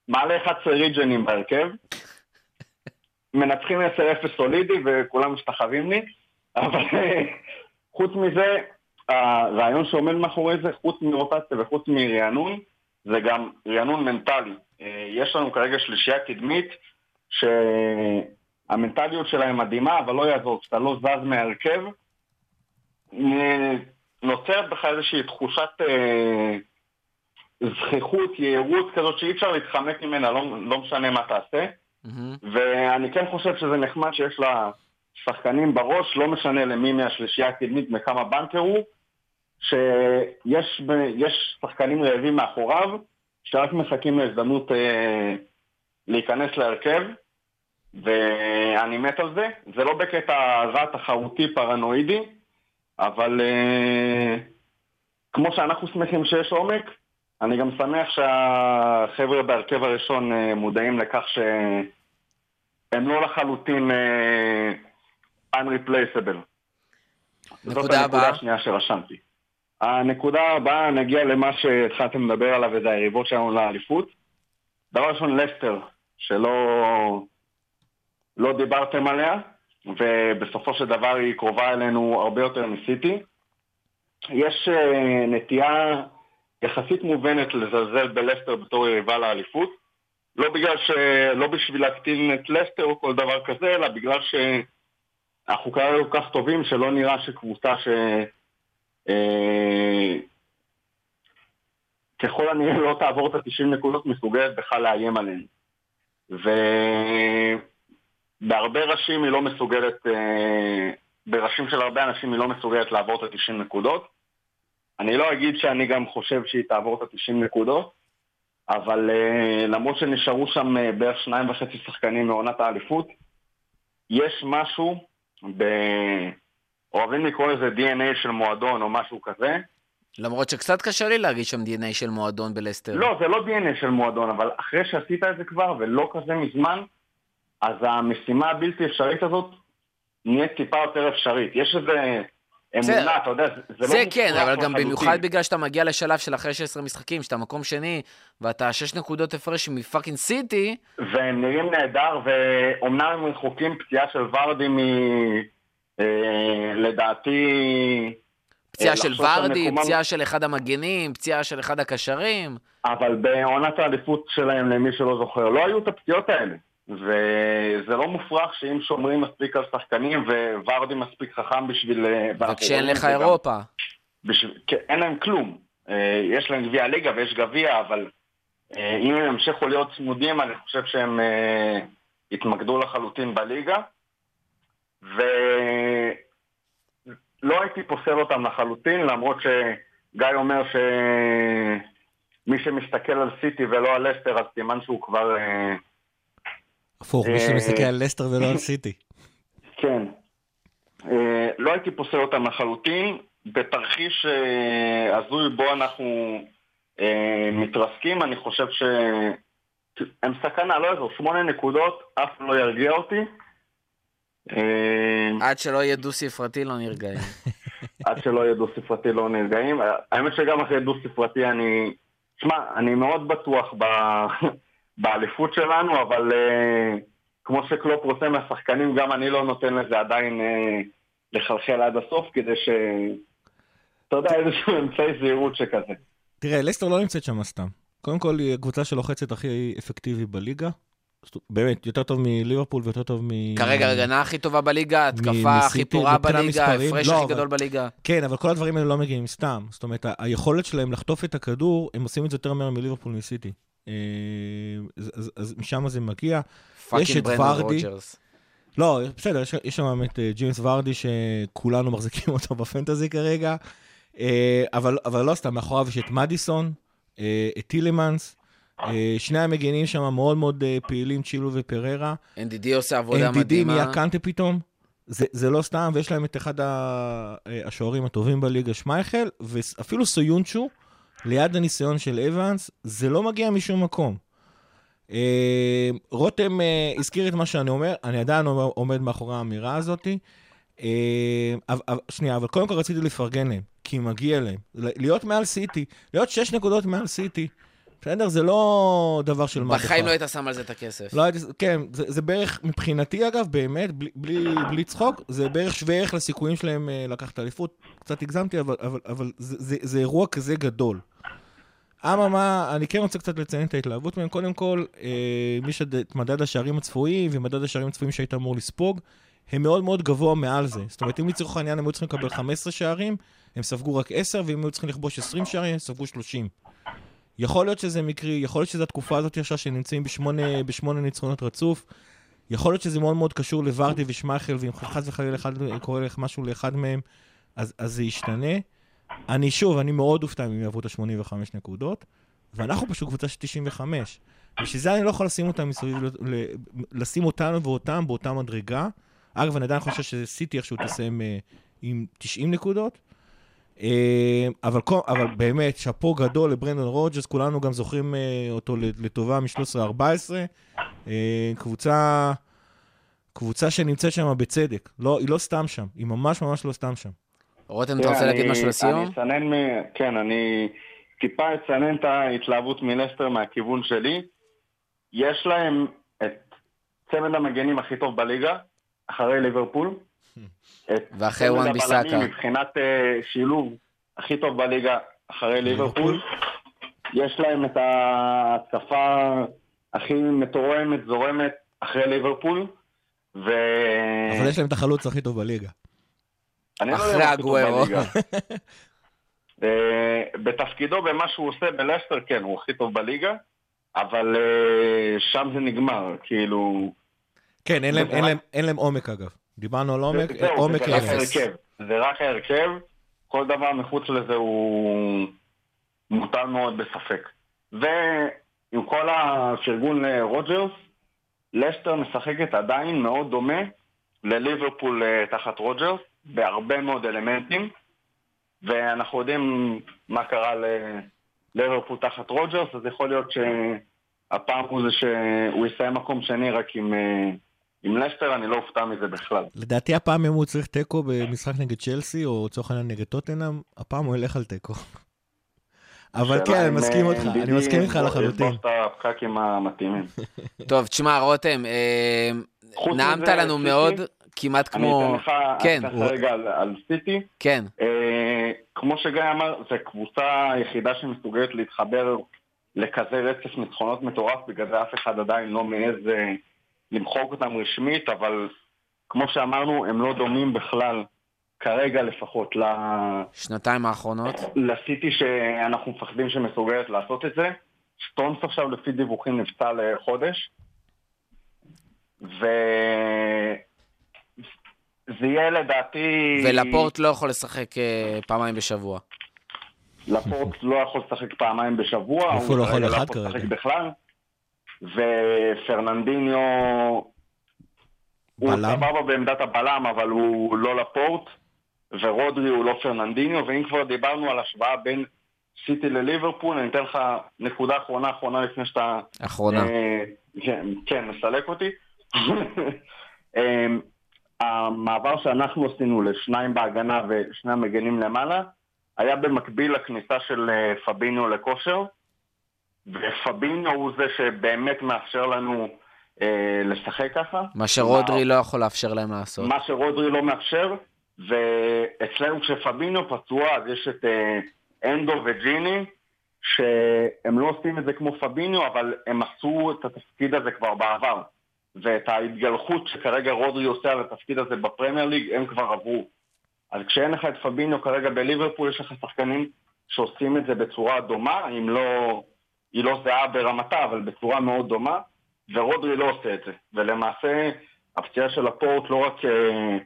מעלה 11 ריג'נים בהרכב, מנצחים 10-0 סולידי וכולם משתחווים לי, אבל אה, חוץ מזה, הרעיון שעומד מאחורי זה, חוץ מרוטציה וחוץ מרענון, זה גם רענון מנטלי. אה, יש לנו כרגע שלישייה קדמית, שהמנטליות שלהם מדהימה, אבל לא יעזור, כשאתה לא זז מההרכב, אה, נוצרת בך איזושהי תחושת אה, זכיחות, יהירות כזאת שאי אפשר להתחמק ממנה, לא, לא משנה מה תעשה. מהמם. ואני כן חושב שזה נחמד שיש לה שחקנים בראש, לא משנה למי מהשלישייה הקדמית מכמה בנקר הוא, שיש יש שחקנים רעבים מאחוריו, שרק מחכים להזדמנות אה, להיכנס להרכב, ואני מת על זה. זה לא בקטע רע תחרותי פרנואידי, אבל אה, כמו שאנחנו שמחים שיש עומק, אני גם שמח שהחבר'ה בהרכב הראשון אה, מודעים לכך שהם לא לחלוטין אה, unreplaceable. זאת נקודה הנקודה. השנייה שרשמתי. הנקודה הבאה, נגיע למה שהתחלתם לדבר עליו, וזה היריבות שלנו לאליפות. דבר ראשון, לסטר, שלא לא דיברתם עליה, ובסופו של דבר היא קרובה אלינו הרבה יותר מסיטי. יש אה, נטייה יחסית מובנת לזלזל בלסטר בתור יריבה לאליפות. לא בגלל ש... לא בשביל להקטין את לסטר או כל דבר כזה, אלא בגלל שאנחנו כרגע כל כך טובים שלא נראה שקבוצה ש... אה, ככל הנראה לא תעבור את ה-90 נקודות מסוגלת בכלל לאיים עלינו. ובהרבה ראשים היא לא מסוגלת, אה, בראשים של הרבה אנשים היא לא מסוגלת לעבור את ה-90 נקודות. אני לא אגיד שאני גם חושב שהיא תעבור את ה-90 נקודות, אבל uh, למרות שנשארו שם בערך שניים וחצי שחקנים מעונת האליפות, יש משהו, ב... אוהבים לקרוא לזה DNA של מועדון או משהו כזה. למרות שקצת קשה לי להרגיש שם DNA של מועדון בלסטר. לא, זה לא DNA של מועדון, אבל אחרי שעשית את זה כבר, ולא כזה מזמן, אז המשימה הבלתי אפשרית הזאת נהיית טיפה יותר אפשרית. יש איזה. אמונה, אתה יודע, זה, זה זה לא כן, מופרך אבל גם. במיוחד בגלל שאתה מגיע לשלב של אחרי 16 משחקים, שאתה מקום שני, ואתה 6 נקודות הפרש מפאקינג סיטי, והם נראים נהדר, ואומנם הם רחוקים פציעה של ורדי מ... אה, לדעתי... פציעה אה, של ורדי, מקומם- פציעה של אחד המגנים, פציעה של אחד הקשרים. אבל בעונת האליפות שלהם, למי שלא זוכר, לא היו את הפציעות האלה. וזה לא מופרך שאם שומרים מספיק על שחקנים וורדי מספיק חכם בשביל... אה, וכשאין לך אירופה. בשביל... כן, אין להם כלום. אה, יש להם גביע ליגה ויש גביע, אבל אה, אם הם ימשיכו להיות צמודים, אני חושב שהם יתמקדו לחלוטין בליגה. ולא הייתי פוסל אותם לחלוטין, למרות שגיא אומר שמי שמסתכל על סיטי ולא על לסטר, אז סימן שהוא כבר... אה, הפוך, מי אה, שמסתכל על לסטר ולא על סיטי. כן. אה, לא הייתי פוסל אותם לחלוטין. בתרחיש אה, הזוי בו אנחנו אה, מתרסקים, אני חושב שהם סכנה, לא יעזור, שמונה נקודות, אף לא ירגיע אותי. אה, עד שלא יהיה דו-ספרתי לא נרגעים. [laughs] עד שלא יהיה דו-ספרתי לא נרגעים. האמת שגם אחרי דו-ספרתי אני... שמע, אני מאוד בטוח ב... באליפות שלנו, אבל uh, כמו שקלופ רוצה מהשחקנים, גם אני לא נותן לזה עדיין uh, לחלחל עד הסוף, כדי ש... אתה יודע, איזשהו [laughs] אמצעי זהירות שכזה. תראה, לסטר לא נמצאת שם סתם. קודם כל, היא הקבוצה שלוחצת הכי אפקטיבי בליגה. באמת, יותר טוב מליברפול ויותר טוב מ... כרגע ההגנה הכי טובה בליגה, התקפה הכי פורה בליגה, ההפרש לא, הכי אבל- גדול בליגה. כן, אבל כל הדברים האלה לא מגיעים סתם. זאת אומרת, ה- היכולת שלהם לחטוף את הכדור, הם עושים את זה יותר מהר מליברפול מסיטי. אה, אז- אז- משם זה מגיע. fucking את ורדי. לא, בסדר, יש, יש שם את אה, ג'יימס ורדי, שכולנו מחזיקים [laughs] אותו בפנטזי כרגע, אה, אבל, אבל לא סתם, מאחוריו יש את מדיסון, את טילמנס. שני המגנים שם מאוד מאוד פעילים, צ'ילוול ופריירה. NDD עושה עבודה NDD מדהימה. נהיה קנטה פתאום. זה, זה לא סתם, ויש להם את אחד השוערים הטובים בליגה, שמייכל, ואפילו סויונצ'ו, ליד הניסיון של אבנס, זה לא מגיע משום מקום. אה, רותם אה, הזכיר את מה שאני אומר, אני עדיין עומד מאחורי האמירה הזאת. אה, אבל- שנייה, אבל קודם כל רציתי לפרגן להם, כי מגיע להם. להיות מעל סיטי, להיות שש נקודות מעל סיטי, בסדר? זה לא דבר של מה בחיים. לא היית שם על זה את הכסף. לא הייתי, כן, זה, זה בערך, מבחינתי אגב, באמת, בלי, בלי, בלי צחוק, זה בערך שווה ערך לסיכויים שלהם אה, לקחת אליפות. קצת הגזמתי, אבל, אבל, אבל זה, זה, זה אירוע כזה גדול. אממה, אני כן רוצה קצת לציין את ההתלהבות מהם. קודם כל, אה, מי שד... את מדד השערים הצפויים ומדד השערים הצפויים שהיית אמור לספוג, הם מאוד מאוד גבוה מעל זה. זאת אומרת, אם לצורך העניין הם היו צריכים לקבל 15 שערים, הם ספגו רק 10, ואם היו צריכים לכבוש 20 שערים, הם ספגו 30. יכול להיות שזה מקרי, יכול להיות שזו התקופה הזאת עכשיו שנמצאים בשמונה, בשמונה ניצחונות רצוף. יכול להיות שזה מאוד מאוד קשור לוורדי ושמייכל, ואם חס וחלילה קורה לך משהו לאחד מהם, אז, אז זה ישתנה. אני שוב, אני מאוד אופתע אם יעברו את ה-85 נקודות, ואנחנו פשוט קבוצה של 95. בשביל זה אני לא יכול לשים אותם מסביב, לשים אותנו ואותם באותה מדרגה. אגב, אני עדיין חושב שסיטי איכשהו תסיים אה, עם 90 נקודות. אה, אבל, כל- אבל באמת, שאפו גדול לברנדון רוג'רס, כולנו גם זוכרים אה, אותו לטובה מ-13-14. אה, קבוצה, קבוצה שנמצאת שם בצדק. לא, היא לא סתם שם, היא ממש ממש לא סתם שם. רותם, אתה רוצה להגיד אני- משהו לסיום? אני אסנן, מ- כן, אני טיפה אצנן את ההתלהבות מלסטר מהכיוון שלי. יש להם את צמד המגנים הכי טוב בליגה, אחרי ליברפול. ואחרי וואן ביסאקה. מבחינת אה, שילוב הכי טוב בליגה, אחרי ליברפול. יש להם את ההתקפה הכי מתורמת, זורמת, אחרי ליברפול. ו... אבל יש להם את החלוץ הכי טוב בליגה. לא אחרי. בליגה. [laughs] אה, בתפקידו, במה שהוא עושה בלסטר, כן, הוא הכי טוב בליגה, אבל אה, שם זה נגמר, כאילו... כן, אין להם, וזה אין רק- להם, אין להם עומק אגב. דיברנו על עומק, עומק זה רק אפס. ההרכב. זה רק ההרכב, כל דבר מחוץ לזה הוא מוטל מאוד בספק. ועם כל הפרגון לרוג'רס, לסטר משחקת עדיין מאוד דומה לליברפול אה, תחת רוג'רס, בהרבה מאוד אלמנטים, ואנחנו יודעים מה קרה לליברפול תחת רוג'רס, אז יכול להיות שהפעם הוא זה שהוא יסיים מקום שני רק עם, אה, עם לסטר, אני לא אופתע מזה בכלל. לדעתי הפעם אם הוא צריך תיקו במשחק נגד צ'לסי, או לצורך העניין נגד טוטנאם, הפעם הוא ילך על תיקו. [laughs] אבל כן, אני מסכים אה, איתך, אני מסכים איתך לחלוטין. יבוא את הפקקים המתאימים. [laughs] טוב, תשמע, רותם, אה, נעמת לנו מאוד, כמעט אני כמו... אתן לך כן, אני אתן הוא- לך רגע על, על סיטי. כן. אה, כמו שגיא אמר, זו קבוצה היחידה שמסוגלת להתחבר לכזה רצף ניצחונות מטורף, בגלל זה אף אחד עדיין לא מעז אה, למחוק אותם רשמית, אבל כמו שאמרנו, הם לא דומים בכלל, כרגע לפחות, ל- שנתיים האחרונות. לסיטי שאנחנו מפחדים שמסוגלת לעשות את זה. סטונס עכשיו לפי דיווחים נפצע לחודש. ו... זה יהיה לדעתי... ולפורט לא יכול לשחק אה, פעמיים בשבוע. לפורט לא יכול לשחק פעמיים בשבוע. אפילו לא יכול כרגע אחד יכול לשחק. בכלל. ופרננדיניו... הוא? סבבה בעמדת הבלם, אבל הוא לא לפורט. ורודרי הוא לא פרננדיניו. ואם כבר דיברנו על השוואה בין סיטי לליברפול, אני אתן לך נקודה אחרונה אחרונה לפני שאתה... אחרונה. אה, כן, כן, מסלק אותי. [laughs] אה, המעבר שאנחנו עשינו לשניים בהגנה ושני המגנים למעלה, היה במקביל לכניסה של אה, פביניו לכושר, ופביניו הוא זה שבאמת מאפשר לנו אה, לשחק ככה. מה שרודרי לא יכול לאפשר להם לעשות. מה שרודרי לא מאפשר, ואצלנו כשפביניו פצוע, אז יש את אה, אנדו וג'יני, שהם לא עושים את זה כמו פביניו, אבל הם עשו את התפקיד הזה כבר בעבר. ואת ההתגלחות שכרגע רודרי עושה על התפקיד הזה בפרמייר ליג, הם כבר עברו. אז כשאין לך את פביניו כרגע בליברפול, יש לך שחקנים שעושים את זה בצורה דומה, אם לא, היא לא זהה ברמתה, אבל בצורה מאוד דומה, ורודרי לא עושה את זה. ולמעשה, הפציעה של לפורט לא רק אה,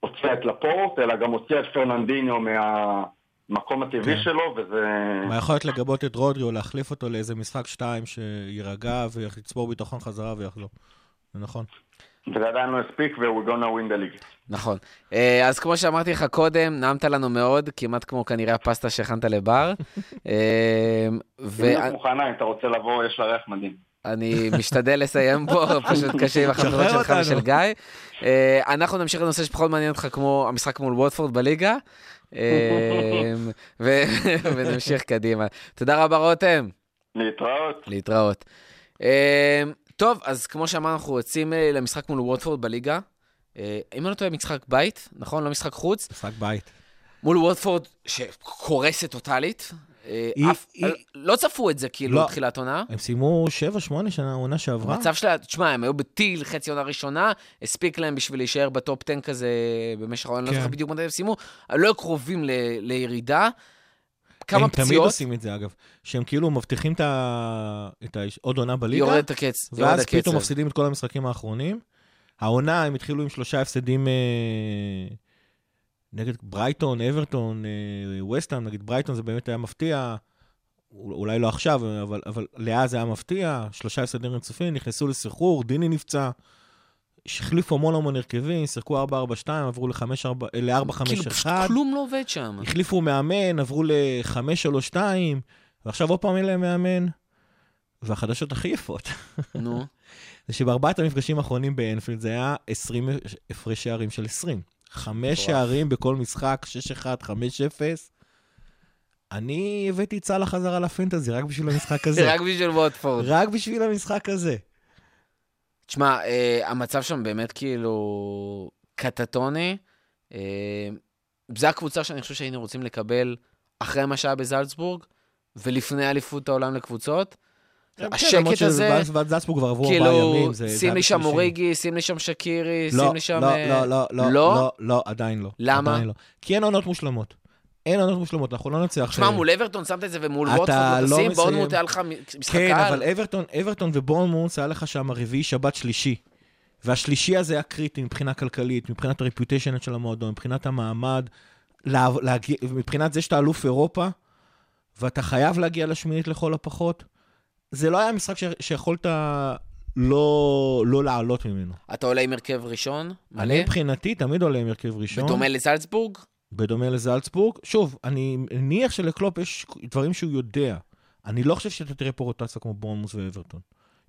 הוציאה את לפורט, אלא גם הוציאה את פרננדיניו מה, המקום הטבעי כן. שלו, וזה... מה יכול להיות לגבות את רודרי או להחליף אותו לאיזה משחק שתיים שיירגע ויצבור ביטחון חזרה ויחזור. זה נכון. וזה עדיין לא הספיק, ו-we're gonna win the league. נכון. אה, אז כמו שאמרתי לך קודם, נעמת לנו מאוד, כמעט כמו כנראה הפסטה שהכנת לבר. אה, בדיוק מוכנה, אם אתה רוצה לבוא, יש לה ריח מדהים. ואני משתדל לסיים פה, [laughs] פשוט קשה עם החברות שלך. ושל גיא. אה, אנחנו נמשיך לנושא שפחות מעניין אותך, כמו המשחק מול ווטפורד בליגה. [laughs] ו- [laughs] ונמשיך קדימה. תודה רבה, רותם. להתראות. להתראות. טוב, אז כמו שאמרנו, אנחנו יוצאים אה, למשחק מול ווטפורד בליגה. אה, אם אני לא טועה, משחק בית, נכון? לא משחק חוץ. משחק בית. מול ווטפורד שקורסת טוטאלית. אה, היא- אף- היא- לא צפו את זה כאילו לא. בתחילת עונה. הם סיימו 7-8 שנה, עונה שעברה. המצב שלה, תשמע, הם היו בטיל חצי עונה ראשונה, הספיק להם בשביל להישאר בטופ 10 כזה במשך העונה, אני לא כן. זוכר בדיוק מתי הם סיימו, לא היו קרובים ל- לירידה. כמה הם תמיד פציעות, עושים את זה, אגב. שהם כאילו מבטיחים את ה- את ה- עוד עונה בליגה, יורד את הקץ, יורד ואז פתאום הקצב. מפסידים את כל המשחקים האחרונים. העונה, הם התחילו עם שלושה הפסדים אה, נגד ברייטון, אברטון, אה, וסטהאם, נגיד ברייטון זה באמת היה מפתיע, אול- אולי לא עכשיו, אבל, אבל לאז זה היה מפתיע, שלושה הפסדים רצופים, נכנסו לסחרור, דיני נפצע, החליפו המון המון הרכבים, שיחקו 4-4-2, עברו ל-4-5-1, כאילו, פשוט כלום לא עובד שם. החליפו מאמן, עברו ל-5-3-2, ועכשיו עוד פעם אין להם מאמן. והחדשות הכי יפות, נו, [laughs] זה שבארבעת המפגשים האחרונים באנפילד זה היה 20 הפרש שערים של 20. חמש. שערים בכל משחק, 6-1, 5-0. אני הבאתי את סאלח חזרה לפנטזי רק בשביל המשחק [laughs] הזה. רק בשביל ווטפורד. רק בשביל המשחק הזה. תשמע, אה, המצב שם באמת כאילו קטטוני. אה, זו הקבוצה שאני חושב שהיינו רוצים לקבל אחרי מה שהיה בזלצבורג, ולפני אליפות העולם לקבוצות. כן, השקט הזה, שוואטזסבורג כבר עברו ארבעה כאילו, ימים. שים לי שם. אוריגי, שים לי שם שקירי, לא, שים לי שם... לא, אה, לא, לא, לא, לא? לא, לא, עדיין לא. למה? כי אין עונות מושלמות. אין עונות מושלמות, אנחנו לא נצליח... תשמע, אה, מול אברטון שמת את זה, ומול ווטפורד לא לא. באורנמוט היה לך משחק כן, קהל. אבל אברטון, אברטון ובורנמוס היה לך שם רביעי, שבת, שלישי. והשלישי הזה היה קריטי מבחינה כלכלית, מבחינת הרפיוטיישן של המועדון, מבחינת המעמד, לה, להגיע, מבחינת זה שאתה אלוף אירופה, ואתה חייב להגיע לשמינית לכל הפחות. זה לא היה משחק ש, שיכולת לא, לא לעלות ממנו. אתה עולה עם הרכב ראשון, מלא, אני מבחינתי תמיד עולה עם הרכב ראשון. בדומה לזלצבורג. בדומה לזלצבורג. שוב, אני מניח שלקלופ יש דברים שהוא יודע. אני לא חושב שאתה תראה פה רוטציה כמו בורנמוס ואברטון.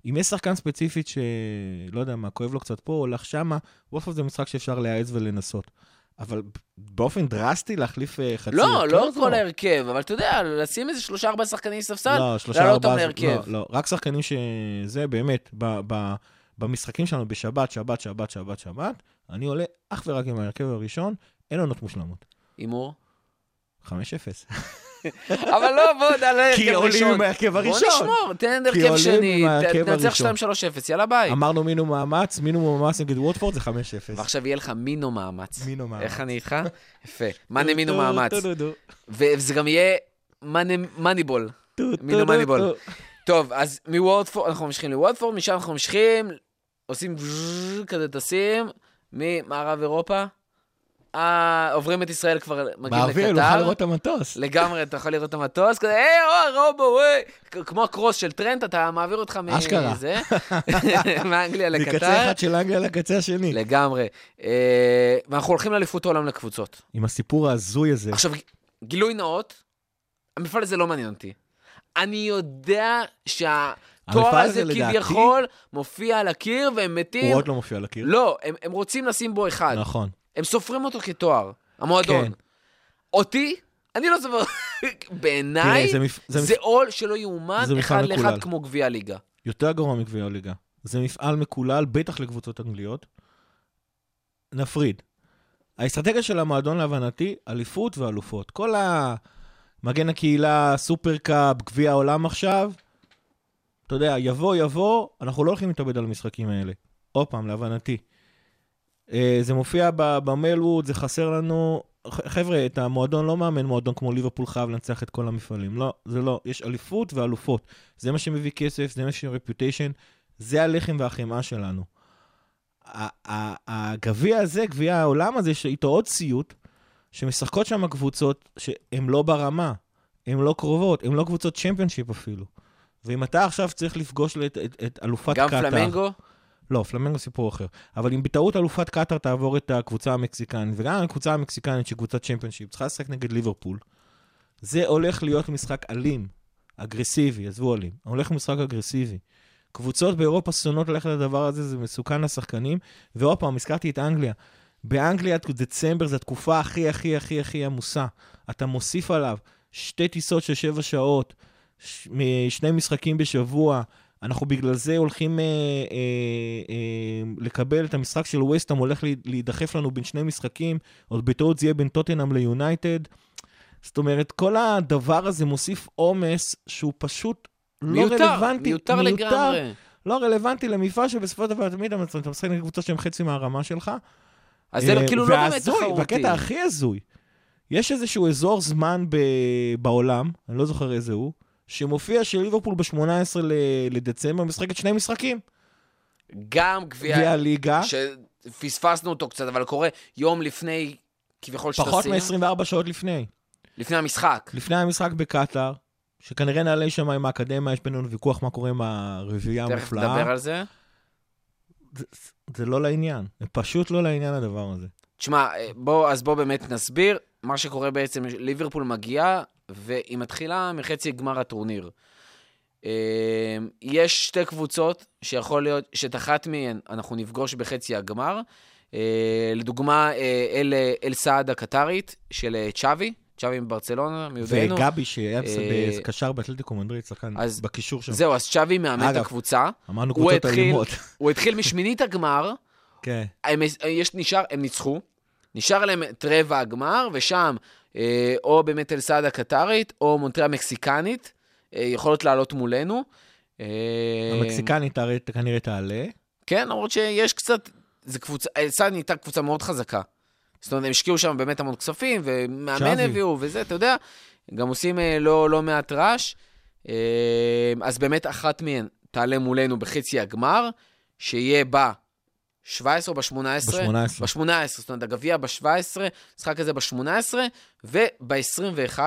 אם יש שחקן ספציפית שלא יודע מה, כואב לו קצת פה, הולך שמה, וולפרד זה משחק שאפשר להעז ולנסות. אבל באופן דרסטי להחליף אה, חצי לא, לא כל ההרכב, אבל אתה יודע, לשים איזה שלושה ארבעה שחקנים ספסל, לא, שלושה ארבעה. לא, לא, רק שחקנים שזה באמת, ב, ב, במשחקים שלנו בשבת, שבת, שבת, שבת, שבת, אני עולה אך ורק עם ההרכב הראשון, אין עונות מושלמות. הימור. 5-0. אבל לא, בוא נעלה הרכב ראשון. כי עולים עם ההרכב הראשון. בוא נשמור, תן הרכב שני, תנצח הראשון. 2-3-0, יאללה ביי. אמרנו מינו מאמץ, מינו מאמץ נגד ווטפורד זה 5-0. ועכשיו יהיה לך מינו מאמץ. מינו מאמץ. איך אני איתך? [laughs] יפה. מאנה מינו מאמץ. וזה גם יהיה מאניבול. מינו מאניבול. טו. טוב, אז מוורדפורד, אנחנו ממשיכים לוורדפורד, משם אנחנו ממשיכים, עושים כזה טסים, ממערב אירופה. אה, עוברים את ישראל כבר, מגיעים באוויר, לא יכול לקטר. לראות את המטוס. לגמרי, אתה יכול לראות את המטוס, כזה, היי, או, רובו, וואי. כמו הקרוס של טרנט, אתה מעביר אותך אשכרה. מזה, [laughs] מאנגליה מקצה לקטר. אחד של אנגליה לקצה השני. לגמרי. אה, ואנחנו הולכים לאליפות העולם לקבוצות. עם הסיפור ההזוי הזה. עכשיו, גילוי נאות, המפעל הזה לא מעניין אותי. אני יודע שהתואר המפעל הזה כביכול מופיע על הקיר והם מתים. הוא עוד לא מופיע על הקיר. לא, הם, הם רוצים לשים בו אחד. נכון. הם סופרים אותו כתואר, המועדון. כן. אותי, אני לא סופר. [laughs] בעיניי, זה מפ- זה זה עול שלא יאומן, אחד לאחד מקולל. כמו גביע הליגה. יותר גרוע מגביע הליגה. זה מפעל מקולל, בטח לקבוצות אנגליות. נפריד. האסטרטגיה של המועדון להבנתי, אליפות ואלופות. כל המגן הקהילה, סופרקאפ, גביע העולם עכשיו, אתה יודע, יבוא, יבוא, אנחנו לא הולכים להתאבד על המשחקים האלה. עוד פעם, להבנתי. אה, זה מופיע ב- במלווד, זה חסר לנו. חבר'ה, את המועדון לא מאמן מועדון כמו ליברפול חייב לנצח את כל המפעלים. לא, זה לא. יש אליפות ואלופות. זה מה שמביא כסף, זה מה שמביא reputation, זה הלחם והחמאה שלנו. הגביע הזה, גביע העולם הזה, שאיתו עוד סיוט, שמשחקות שם קבוצות שהן לא ברמה, הן לא קרובות, הן לא קבוצות צ'מפיונשיפ אפילו. ואם אתה עכשיו צריך לפגוש את, את, את אלופת גם קטאר... פלמנגו? לא, פלמנגו סיפור אחר. אבל אם בטעות אלופת קטאר תעבור את הקבוצה המקסיקנית, וגם הקבוצה המקסיקנית שהיא קבוצת צ'מפיונשיפ, צריכה לשחק נגד ליברפול, זה הולך להיות משחק אלים, אגרסיבי, עזבו אלים, הולך משחק אגרסיבי. קבוצות באירופה שונאות ללכת לדבר הזה, זה מסוכן לשחקנים. ועוד פעם, הזכרתי את אנגליה. באנגליה דצמבר זו התקופה הכי הכי הכי הכי עמוסה. אתה מוסיף עליו שתי טיסות של שבע שעות, ש- שני משחקים בשבוע. אנחנו בגלל זה הולכים אה, אה, אה, לקבל את המשחק של ווסטהאם, הולך להידחף לנו בין שני משחקים, עוד בטעות זה יהיה בין טוטנאם ליונייטד. זאת אומרת, כל הדבר הזה מוסיף עומס שהוא פשוט לא מיותר, רלוונטי. מיותר לגמרי. לא רלוונטי למפעל שבסופו של דבר תמיד אתה משחק נגד קבוצות שהן חצי מהרמה שלך. אז זה אה, כאילו לא באמת תחרותי. והקטע הכי הזוי, יש איזשהו אזור זמן ב... בעולם, אני לא זוכר איזה הוא, שמופיע שליברפול ב-18 לדצמבר משחקת שני משחקים. גם גביע, הליגה, שפספסנו אותו קצת, אבל קורה יום לפני, כביכול פחות שטסים, מ-24 שעות לפני. לפני המשחק. לפני המשחק בקטאר, שכנראה נעלה שם עם האקדמיה, יש בינינו ויכוח מה קורה עם הרביעייה תכף המופלאה. נדבר על זה. זה, זה לא לעניין, זה פשוט לא לעניין הדבר הזה. תשמע, אה, בוא, אז בוא באמת נסביר. מה שקורה בעצם, ליברפול מגיעה, והיא מתחילה מחצי גמר הטורניר. אה, יש שתי קבוצות שיכול להיות, שאת אחת מהן אנחנו נפגוש בחצי הגמר. אה, לדוגמה, אה, אל, אל סעד הקטרית של אה, צ'אבי, צ'אבי מברצלונה, מיודענו. וגבי, שהיה קשר באתלטיקו מדריד, שחקן בקישור שם. זהו, אז צ'אבי מאמן את הקבוצה. אמרנו קבוצות אלימות. הוא התחיל משמינית הגמר, כן. הם, יש, נשאר, הם ניצחו, נשאר להם את רבע הגמר, ושם אה, או באמת אלסעד הקטרית, או מונטריה המקסיקנית, אה, יכולות לעלות מולנו. אה, המקסיקנית כנראה תעלה. כן, למרות שיש קצת, זה קבוצה, אלסעד נהייתה קבוצה מאוד חזקה. זאת אומרת, הם השקיעו שם באמת המון כספים, ומאמן. הביאו וזה, אתה יודע, גם עושים אה, לא, לא מעט רעש. אה, אז באמת אחת מהן תעלה מולנו בחצי הגמר, שיהיה ב-17 או ב-18? ב-18. ב-18, זאת אומרת, הגביע ב-17, משחק הזה ב-18, וב-21,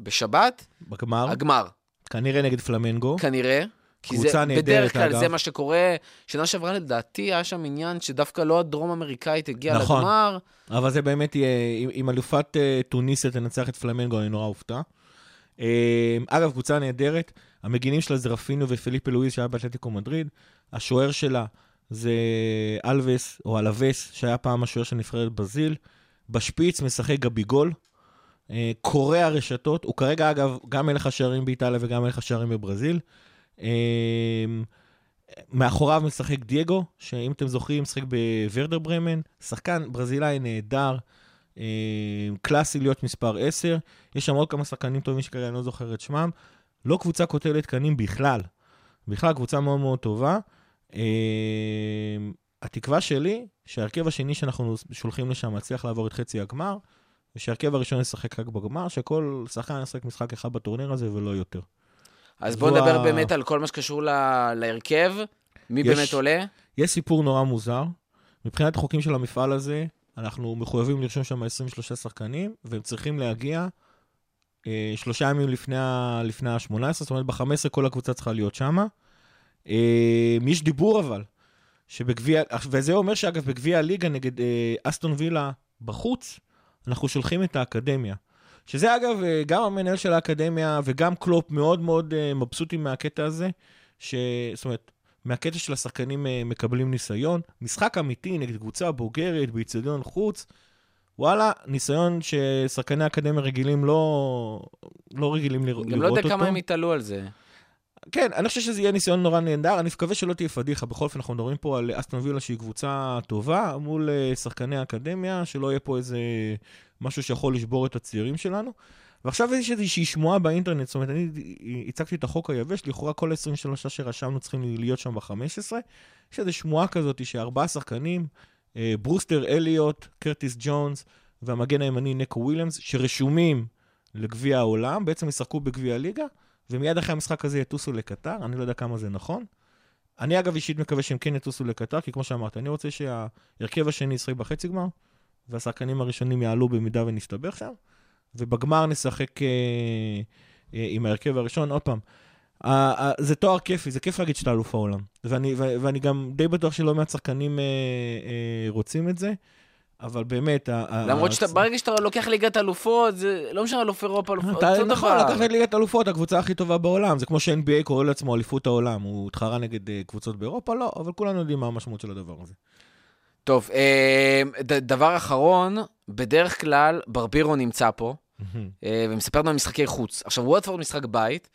בשבת, בגמר, הגמר, כנראה נגד פלמנגו. כנראה. כי זה, נהדרת, בדרך כלל אגב. זה מה שקורה. שנה שעברה, לדעתי, היה שם עניין שדווקא לא הדרום-אמריקאית הגיעה נכון. לגמר. אבל זה באמת יהיה, אם- אם אלופת אה, טוניסיה תנצח את פלמנגו, אני נורא אופתע. אה, אגב, קבוצה נהדרת, המגינים שלה זה רפינו ופליפה לואיז שהיה באתלטיקו מדריד, השוער שלה זה אלווס, או אלווס, שהיה פעם השוער של נבחרת ברזיל. בשפיץ משחק גביגול, אה, קורע רשתות, הוא כרגע, אגב, גם מלך השערים באיטליה וגם מלך השערים בברזיל. אה, מאחוריו משחק דייגו, שאם אתם זוכרים, משחק בוורדר ברמן, שחקן ברזילאי נהדר, אה, קלאסי להיות מספר 10. יש שם עוד כמה שחקנים טובים שכרגע אני לא זוכר את שמם. לא קבוצה קוטלת תקנים בכלל. בכלל קבוצה מאוד מאוד טובה. אה, התקווה שלי, שההרכב השני שאנחנו שולחים לשם מצליח לעבור את חצי הגמר, ושההרכב הראשון ישחק רק בגמר, שכל שחקן ישחק משחק אחד בטורניר הזה ולא יותר. אז בואו נדבר ה- באמת על כל מה שקשור ל- להרכב. מי יש- באמת עולה? יש סיפור נורא מוזר. מבחינת החוקים של המפעל הזה, אנחנו מחויבים לרשום שם 23 שחקנים, והם צריכים להגיע אה, שלושה ימים לפני ה- לפני ה-18, זאת אומרת, ב-15 כל הקבוצה צריכה להיות שם. אה, יש דיבור אבל, שבגביע, וזה אומר שאגב, בגביע הליגה נגד אה, אסטון וילה בחוץ, אנחנו שולחים את האקדמיה. שזה אגב, אה, גם המנהל של האקדמיה וגם קלופ מאוד מאוד מבסוטים מהקטע הזה, ש... זאת אומרת, מהקטע של השחקנים מקבלים ניסיון. משחק אמיתי נגד קבוצה בוגרת באיצטדיון חוץ, וואלה, ניסיון ששחקני אקדמיה רגילים לא, לא רגילים לראות אותו. גם לא יודע כמה הם יתעלו על זה. כן, אני חושב שזה יהיה ניסיון נורא נהדר, אני מקווה שלא תהיה פדיחה. בכל אופן, אנחנו מדברים פה על אסטון וילה שהיא קבוצה טובה מול אה, שחקני האקדמיה, שלא יהיה פה איזה משהו שיכול לשבור את הצעירים שלנו. ועכשיו יש איזושהי שמועה באינטרנט, זאת אומרת, אני הצגתי את החוק היבש, לכאורה כל ה-23 שרשמנו צריכים להיות שם ב-15. יש איזו שמועה כזאת שארבעה שחקנים, אה, ברוסטר אליוט, קרטיס ג'ונס והמגן הימני נקו וויליאמס, שרשומים לגביע העולם, בעצם ישחקו בגביע הליגה, ומיד אחרי המשחק הזה יטוסו לקטר, אני לא יודע כמה זה נכון. אני אגב אישית מקווה שהם כן יטוסו לקטר, כי כמו שאמרתי, אני רוצה שההרכב השני ישחק בחצי גמר, והשחקנים הראשונים יעלו במידה ונסתבך שם, ובגמר נשחק אה, אה, עם ההרכב הראשון. עוד פעם, אה, אה, זה תואר כיפי, זה כיף להגיד שאתה אלוף העולם. ואני, ו- ואני גם די בטוח שלא מעט שחקנים אה, אה, רוצים את זה, אבל באמת... למרות שאתה, ברגע שאתה לוקח ליגת אלופות, זה לא משנה אלוף אירופה, אלוף... אתה, נכון. לקחת ליגת אלופות, הקבוצה הכי טובה בעולם. זה כמו ש-NBA קורא לעצמו אליפות העולם. הוא התחרה נגד אה, קבוצות באירופה? לא, אבל כולנו יודעים מה המשמעות של הדבר הזה. טוב, אה, דבר אחרון, בדרך כלל ברבירו נמצא פה, אה, ומספר לנו על משחקי חוץ. עכשיו, ווטפורד משחק בית,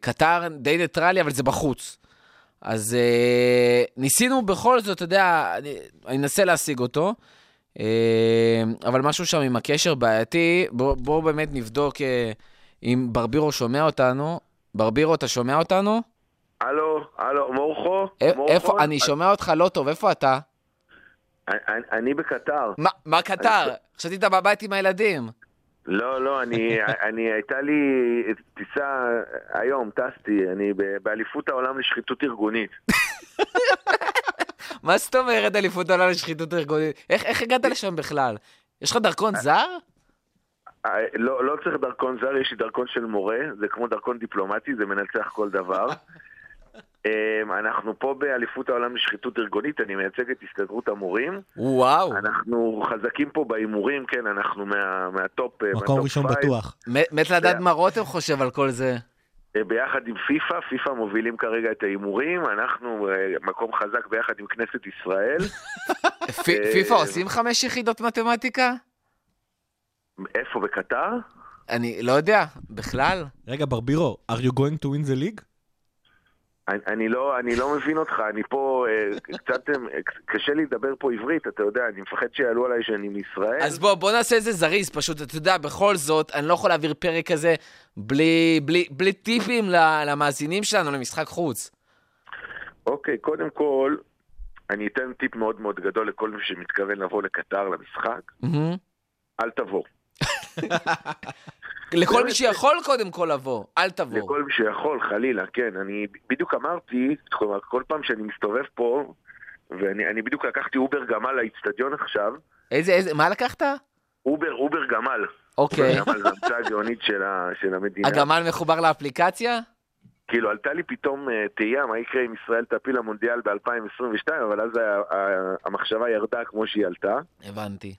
קטר די ניטרלי, אבל זה בחוץ. אז אה, ניסינו בכל זאת, אתה יודע, אני אני אנסה להשיג אותו, אה, אבל משהו שם עם הקשר בעייתי. בואו בוא באמת נבדוק אה, אם ברבירו שומע אותנו. ברבירו, אתה שומע אותנו? הלו, הלו, מורכו? א- מורכו? איפה, אני שומע אותך לא טוב, איפה אתה? אני, אני, בקטר. מה, מה קטר? חשבתי אתה בבית עם הילדים. לא, לא, אני, [laughs] אני, הייתה לי טיסה היום, טסתי, אני באליפות העולם לשחיתות ארגונית. [laughs] מה זאת אומרת אליפות העולם לשחיתות ארגונית? איך, איך הגעת לשם בכלל? יש לך דרכון זר? אה, לא, לא צריך דרכון זר, יש לי דרכון של מורה, זה כמו דרכון דיפלומטי, זה מנצח כל דבר. [laughs] אמ, אנחנו פה באליפות העולם לשחיתות ארגונית, אני מייצג את הסתדרות המורים. וואו, אנחנו חזקים פה בהימורים, כן, אנחנו מה, מה top, אה, מקום מה top ראשון. בטוח. מת לדעת מה רותם חושב על כל זה. אה, ביחד עם פיפ"א, פיפ"א מובילים כרגע את ההימורים, אנחנו אה, מקום חזק ביחד עם כנסת ישראל. [laughs] פיפ"א עושים חמש יחידות מתמטיקה? איפה, בקטר? אני לא יודע, בכלל. רגע, ברבירו, are you going to win the league? אני, אני, לא, אני לא מבין אותך, אני פה אה, קצת, אה, קשה לי לדבר פה עברית, אתה יודע, אני מפחד שיעלו עליי שאני מישראל. אז בוא, בוא נעשה את זה זריז, פשוט, אתה יודע, בכל זאת, אני לא יכול להעביר פרק כזה בלי, בלי, בלי טיפים למאזינים שלנו למשחק חוץ. אוקיי, קודם כל, אני אתן טיפ מאוד מאוד גדול לכל מי שמתכוון לבוא לקטר למשחק, מהמם. אל תבוא. [laughs] לכל מי שיכול קודם כל לבוא, אל תבוא. לכל מי שיכול, חלילה, כן. אני בדיוק אמרתי, כלומר, כל פעם שאני מסתובב פה, ואני אני בדיוק לקחתי אובר גמל לאיצטדיון עכשיו, איזה, איזה, מה לקחת? אובר, אובר גמל. אוקיי. אובר גמל זה המצאה גאונית של, המדינה. הגמל מחובר לאפליקציה? כאילו, עלתה לי פתאום אה, תהייה מה יקרה אם ישראל תעפיל למונדיאל ב-2022, אבל אז המחשבה ירדה כמו שהיא עלתה. הבנתי.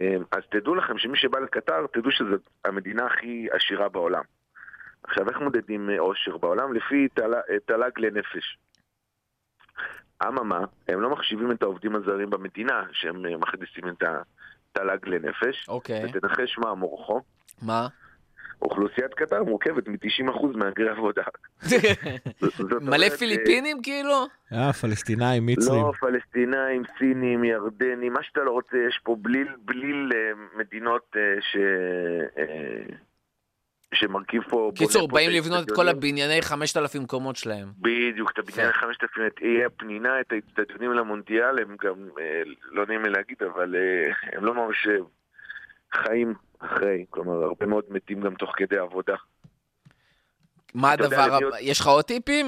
אה, אז תדעו לכם שמי שבא לקטר, תדעו שזו המדינה הכי עשירה בעולם. עכשיו, איך מודדים אה, עושר בעולם? לפי אה, תל"ג לנפש. אממה, הם לא מחשיבים את העובדים הזרים במדינה, שהם אה, מכניסים את התל"ג לנפש. אוקיי. ותנחש מה מורכו. מה? אוכלוסיית קטר מורכבת מ-90% מהגרי עבודה. [laughs] מלא פיליפינים כאילו? אה, פלסטינאים, מצרים. לא, פלסטינאים, סינים, ירדנים, מה שאתה לא רוצה, יש פה בליל, בליל אה, מדינות אה, ש... אה, שמרכיב פה... קיצור, באים לבנות את כל. הבנייני 5,000 קומות שלהם. בדיוק, את הבניין יפה. ה-5,000, את אי הפנינה, את האצטדיונים למונדיאל, הם גם, אה, לא נעים לי להגיד, אבל אה, הם לא ממש אה, חיים אחרי, כלומר, הרבה מאוד מתים גם תוך כדי עבודה. מה יודע הדבר, למי עוד- הבא- יש לך עוד טיפים?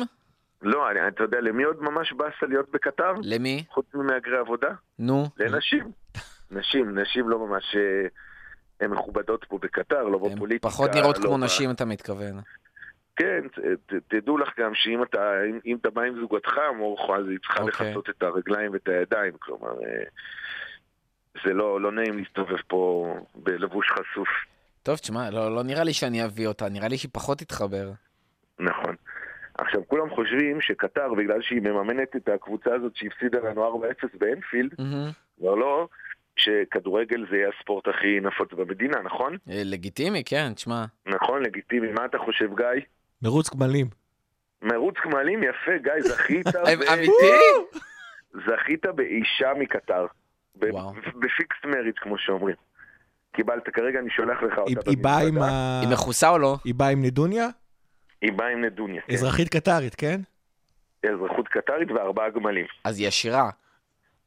לא, אני- אתה יודע למי עוד ממש באסה להיות בקטר? למי? חוץ ממהגרי עבודה? נו. לנשים. [laughs] נשים, נשים לא ממש... אה, הן מכובדות פה בקטר, לא הן בפוליטיקה. פחות נראות לא כמו ב- נשים, אתה מתכוון. כן, ת- ת- תדעו לך גם שאם אתה, אם, אם אתה בא עם זוגתך, מורכו, אז היא צריכה אוקיי. לכסות את הרגליים ואת הידיים, כלומר, אה, זה לא, לא נעים להסתובב פה בלבוש חשוף. טוב, תשמע, לא לא נראה לי שאני אביא אותה, נראה לי שהיא פחות תתחבר. נכון. עכשיו, כולם חושבים שקטר, בגלל שהיא מממנת את הקבוצה הזאת שהפסידה לנו 4-0 באנפילד. כבר לא, שכדורגל זה יהיה הספורט הכי נפוץ במדינה, נכון? אה, לגיטימי, כן, תשמע. נכון, לגיטימי. מה אתה חושב, גיא? מרוץ גמלים. מרוץ גמלים יפה, גיא, זכית, [laughs] ב... אמיתי? זכית באישה מקטר. בפיקסט מריץ', כמו שאומרים. קיבלת, כרגע אני שולח לך אותה היא באה עם. ה... היא מכוסה או לא? היא באה עם נדוניה? היא באה עם נדוניה. כן. אזרחית קטרית, כן? אזרחות קטרית וארבעה גמלים. אז היא עשירה.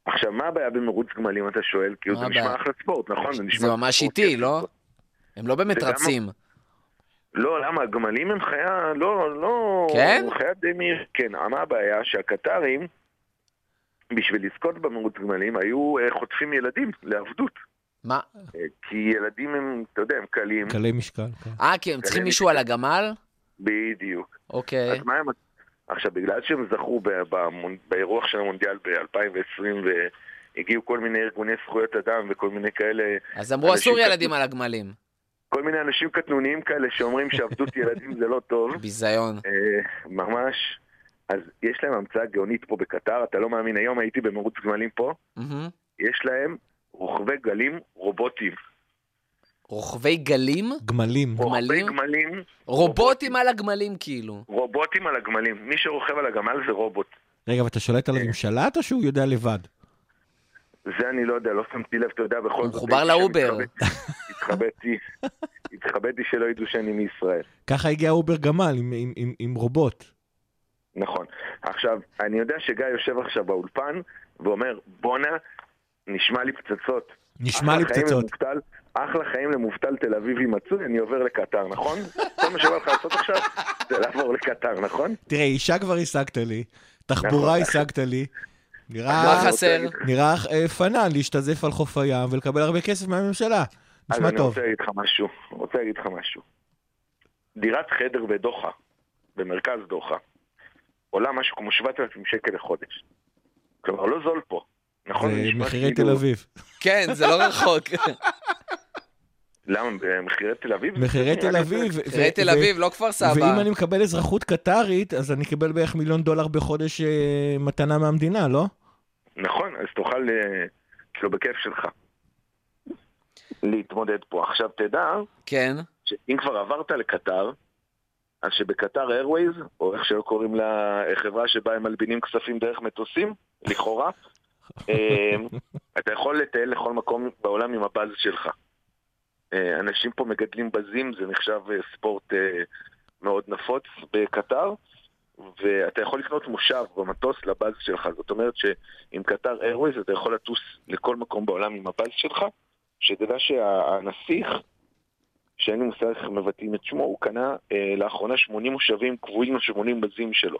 עכשיו, מה הבעיה במרוץ גמלים, אתה שואל? כי זה נשמע? אחלה ספורט, נכון? זה נשמע ממש איטי. לא? הם לא באמת זה רצים. לא, למה? הגמלים הם חיה, לא, לא... כן? חיה די מהיר. כן, מה הבעיה? שהקטרים, בשביל לזכות במרוץ גמלים היו אה, חוטפים ילדים לעבדות. מה? אה, כי ילדים הם, אתה יודע, הם קלים. קלי משקל. כן. אה, כי הם צריכים מישהו על הגמל? בדיוק. אוקיי. אז מה הם... עכשיו, בגלל שהם זכו באירוח של המונדיאל ב-2020 והגיעו כל מיני ארגוני זכויות אדם וכל מיני כאלה, אז אמרו, אסור ילדים על הגמלים. כל מיני אנשים קטנוניים כאלה שאומרים שעבדות ילדים זה לא טוב. [laughs] ביזיון. אה, ממש. אז יש להם המצאה גאונית פה בקטר, אתה לא מאמין, היום הייתי במרוץ גמלים פה, מהמם. יש להם רוכבי גלים רובוטיים. רוכבי גלים? גמלים. רוכבי גמלים? רובוטים על הגמלים, כאילו. רובוטים על הגמלים. מי שרוכב על הגמל זה רובוט. רגע, ואתה שולט עליו עם שלט או שהוא יודע לבד? זה אני לא יודע, לא שמתי לב, אתה יודע, בכל הוא זאת... מחובר הייתי שם, לאובר. התחבאתי- [laughs] התחבאתי, שלא ידעו שאני מישראל. ככה הגיע אובר גמל עם רובוט. נכון. עכשיו, אני יודע שגיא יושב עכשיו באולפן ואומר, בואנה, נשמע לי פצצות. נשמע לי פצצות. למובטל- אחלה חיים למובטל תל אביבי מצוי, אני עובר לקטר, נכון? [laughs] כל מה שבא לך לעשות עכשיו זה לעבור לקטר, נכון? תראה, אישה כבר השגת לי, תחבורה נכון. השגת לי. נראה מה חסר? נראה אה, פנן להשתזף על חוף הים ולקבל הרבה כסף מהממשלה. אז נשמע אני טוב. רוצה להגיד לך משהו, רוצה להגיד לך משהו. דירת חדר בדוחה, במרכז דוחה, עולה משהו כמו 7,000 שקל לחודש. כלומר, לא זול פה. נכון? זה נשמע מחירי כאילו- תל אביב. כן, זה לא [laughs] רחוק. למה? במחירי תל אביב? מחירי תל אביב. מחירי תל אביב, לא כפר סבא. ואם אני מקבל אזרחות קטרית, אז אני אקבל בערך מיליון דולר בחודש אה, מתנה מהמדינה, לא? נכון, אז תוכל, אה, כאילו, בכיף שלך. להתמודד פה. עכשיו תדע, כן. שאם כבר עברת לקטר, אז שבקטר איירווייז, או איך שלא קוראים לה, חברה שבה הם מלבינים כספים דרך מטוסים, לכאורה, [laughs] אה, אתה יכול לטייל לכל מקום בעולם עם הבאז שלך. אה, אנשים פה מגדלים בזים, זה נחשב אה, ספורט מאוד נפוץ בקטר, ואתה יכול לקנות מושב במטוס לבאז שלך. זאת אומרת שעם קטר איירווייז אתה יכול לטוס לכל מקום בעולם עם הבאז שלך, שתדע שהנסיך, שאין לי מושג איך מבטאים את שמו, הוא קנה אה, לאחרונה 80 מושבים קבועים ל-80 בזים שלו.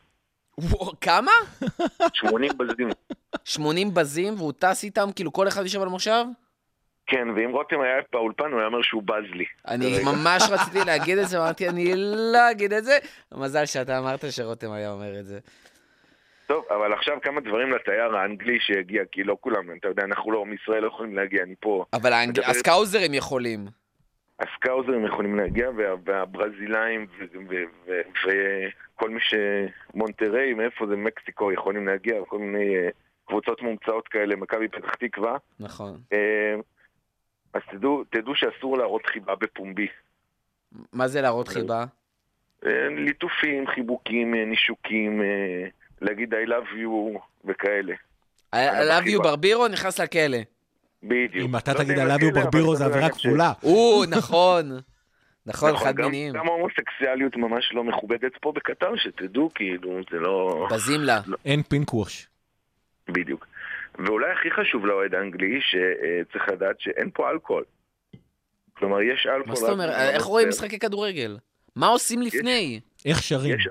וואו, כמה? [laughs] 80 בזים. 80 בזים, והוא טס איתם, כאילו כל אחד יושב על מושב? כן, ואם רותם היה באולפן, הוא היה אומר שהוא בז לי. אני. ממש [laughs] רציתי להגיד את זה, אמרתי, אני לא אגיד את זה. מזל שאתה אמרת שרותם היה אומר את זה. טוב, אבל עכשיו כמה דברים לתייר האנגלי שיגיע, כי לא כולם, אתה יודע, אנחנו לא, מישראל לא יכולים להגיע, אני פה. אבל הסקאוזרים יכולים. הסקאוזרים יכולים להגיע, וה, והברזילאים וכל מי ש... מונטריי, מאיפה זה מקסיקו, יכולים להגיע, כל מיני אה, קבוצות מומצאות כאלה, מכבי פתח תקווה. נכון. אה, אז תדעו, תדעו שאסור להראות חיבה בפומבי. מה זה להראות חיבה? אה, ליטופים, חיבוקים, נישוקים, להגיד I love you וכאלה. I love you ברבירו נכנס לכלא. בדיוק. אם אתה לא תגיד עליו בכלא, ברבירו זה יודע עבירה כפולה. או, נכון. נכון, נכון, חד מיניים. גם ההומוסקסואליות ממש לא מכובדת פה בקטר, שתדעו, כאילו, זה לא... בזים לה. אין פינק ווש. בדיוק. ואולי הכי חשוב לאוהד האנגלי, שצריך לדעת שאין פה אלכוהול. כלומר, יש אלכוהול... מה זאת אומרת? איך רואים. משחקי כדורגל? מה עושים לפני? איך שרים? יש,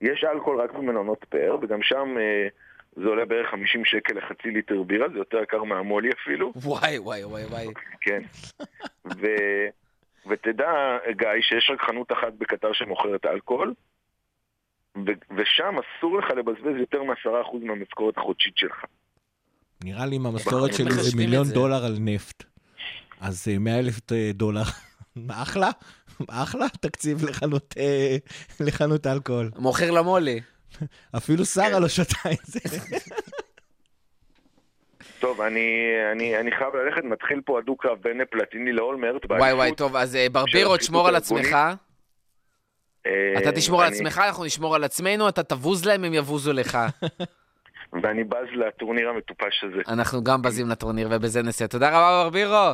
יש אלכוהול רק במלונות פאר, וגם שם אה, זה עולה בערך 50 שקל לחצי ליטר בירה, זה יותר יקר מהמולי אפילו, וואי, וואי, וואי, וואי. כן. [laughs] ו, ותדע, גיא, שיש רק חנות אחת בקטר שמוכרת אלכוהול, ו, ושם אסור לך לבזבז יותר מ-10% מהמשכורת החודשית שלך. נראה לי אם המשכורת שלי זה מחשבים מיליון זה? דולר על נפט. אז אה, 100 אלף דולר. [laughs] אחלה, אחלה תקציב לחנות, אה, לחנות אלכוהול. מוכר למולי. אפילו שרה לא שתה את זה. טוב, אני, אני, אני חייב ללכת, מתחיל פה הדו-קרב בין פלטיני לאולמרט. וואי, וואי. טוב, אז אה, ברבירו, תשמור על עצמך. אה, אתה תשמור על עצמך, אנחנו נשמור על עצמנו, אתה תבוז להם, הם יבוזו לך. [laughs] ואני בז לטורניר המטופש הזה. אנחנו גם בזים לטורניר, ובזה נסיים. תודה רבה, ברבירו.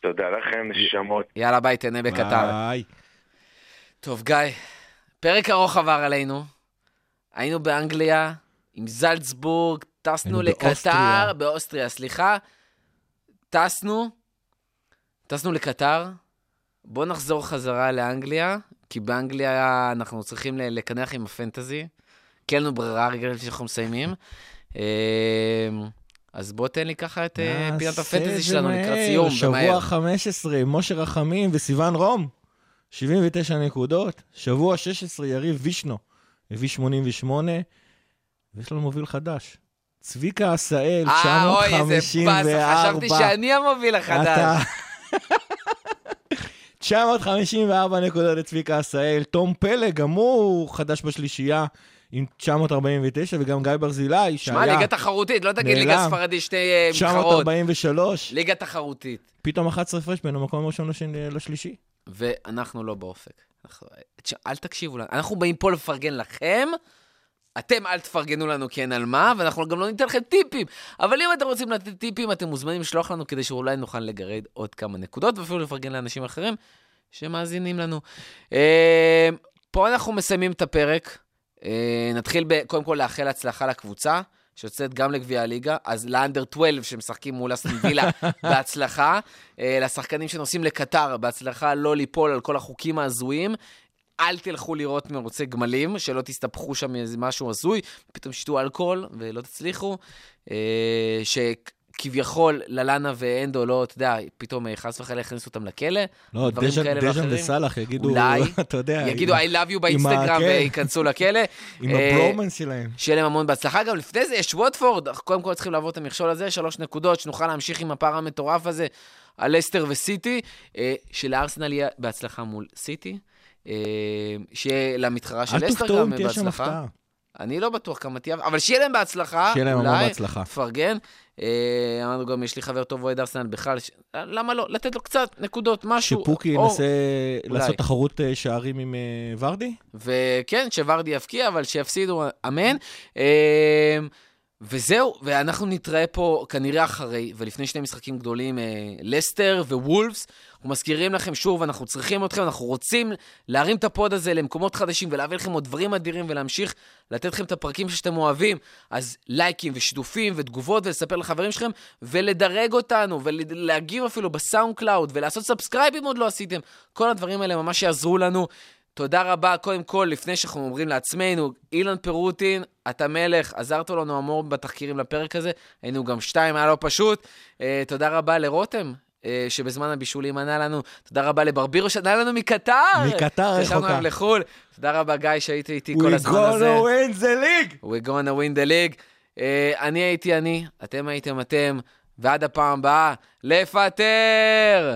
תודה לכם, נשמות. יאללה, ביי, תהנה בקטר. ביי. טוב, גיא, פרק ארוך עבר עלינו. היינו באנגליה, עם זלצבורג, טסנו לקטר, באוסטריה. באוסטריה, סליחה. טסנו, טסנו לקטר. בואו נחזור חזרה לאנגליה, כי באנגליה אנחנו צריכים לקנח עם הפנטזי. כי אין לנו ברירה רגע לפני שאנחנו מסיימים. אה, אז בוא תן לי ככה את אה, פינת הפנטזי שלנו לקראת. סיום, ומהר. שבוע 15, משה רחמים וסיון רום, 79 נקודות. שבוע 16, יריב וישנו, הביא 88, ויש לנו מוביל חדש. צביקה עשאל, אה, אוי, איזה 954. באסה, חשבתי שאני המוביל החדש. אתה... [laughs] 954 נקודות לצביקה עשאל, תום פלג, גם הוא חדש בשלישייה עם 949, וגם גיא ברזילי, שמע, שהיה ליגה תחרותית, לא תגיד ליגה נעלם. ספרדית, שתי אה, מתחרות. 943, ליגה תחרותית. פתאום 11 הפרש בין המקום הראשון לשני- לשלישי. ואנחנו לא באופק. אל תקשיבו לנו, אנחנו באים פה לפרגן לכם, אתם אל תפרגנו לנו כי אין על מה, ואנחנו גם לא ניתן לכם טיפים. אבל אם אתם רוצים לתת טיפים, אתם מוזמנים לשלוח לנו כדי שאולי נוכל לגרד עוד כמה נקודות, ואפילו לפרגן לאנשים אחרים שמאזינים לנו. אה, פה אנחנו מסיימים את הפרק. אה, נתחיל ב- קודם כל לאחל הצלחה לקבוצה. שיוצאת גם לגביע הליגה, אז לאנדר 12 שמשחקים מול אסטון וילה, [laughs] בהצלחה. אה, לשחקנים שנוסעים לקטר, בהצלחה לא ליפול על כל החוקים ההזויים. אל תלכו לראות מרוצי גמלים, שלא תסתבכו שם מאיזה משהו הזוי, פתאום שתו אלכוהול ולא תצליחו. אה, שכביכול ללאנה ואנדו לא, אתה יודע, פתאום אה, חס וחלילה יכניסו אותם לכלא. לא, דז'אן ואחרים. וסאלח יגידו, אולי [laughs] אתה יודע, יגידו I love you באינסטגרם. וייכנסו לכלא. [laughs] עם אה, הברומנס שלהם. שיהיה להם המון בהצלחה. גם לפני זה יש ווטפורד, קודם כל צריכים לעבור את המכשול הזה, שלוש נקודות, שנוכל להמשיך עם הפער המטורף הזה על לסטר וסיטי, אה, שלארסנל יהיה בהצלחה מול סיטי, שיהיה למתחרה של אל לסטר תופתעו גם אם תהיה שם בהצלחה. הפתעה. אני לא בטוח כמה תהיה, אבל שיהיה להם בהצלחה, שיהיה להם המון בהצלחה. תפרגן. אה, אמרנו גם, יש לי חבר טוב אוהד ארסנל בכלל, ש- למה לא? לתת לו קצת נקודות, משהו. שפוקי או- ינסה אולי. לעשות תחרות אה, שערים עם אה, ורדי? וכן, שוורדי יבקיע, אבל שיפסידו, אמן. וזהו, ואנחנו נתראה פה כנראה אחרי, ולפני שני משחקים גדולים, לסטר ווולפס. אנחנו מזכירים לכם שוב, אנחנו צריכים אתכם, אנחנו רוצים להרים את הפוד הזה למקומות חדשים ולהביא לכם עוד דברים אדירים ולהמשיך לתת לכם את הפרקים שאתם אוהבים. אז לייקים ושיתופים ותגובות ולספר לחברים שלכם, ולדרג אותנו, ולהגיב אפילו בסאונד קלאוד, ולעשות subscribe אם עוד לא עשיתם. כל הדברים האלה ממש יעזרו לנו. תודה רבה, קודם כל, לפני שאנחנו אומרים לעצמנו, אילן פירוטין, אתה מלך, עזרת לנו המון בתחקירים לפרק הזה, היינו גם שתיים, היה לא פשוט. אה, תודה רבה לרותם, שבזמן הבישולים ענה לנו, תודה רבה לברבירו שענה לנו מקטר. מקטר רחוקה. עליו לחו"ל. תודה רבה, גיא, שהיית איתי כל הזמן הזה. gonna win the league! We gonna win the league. Uh, אני הייתי אני, אתם הייתם אתם, ועד הפעם הבאה, לפטר!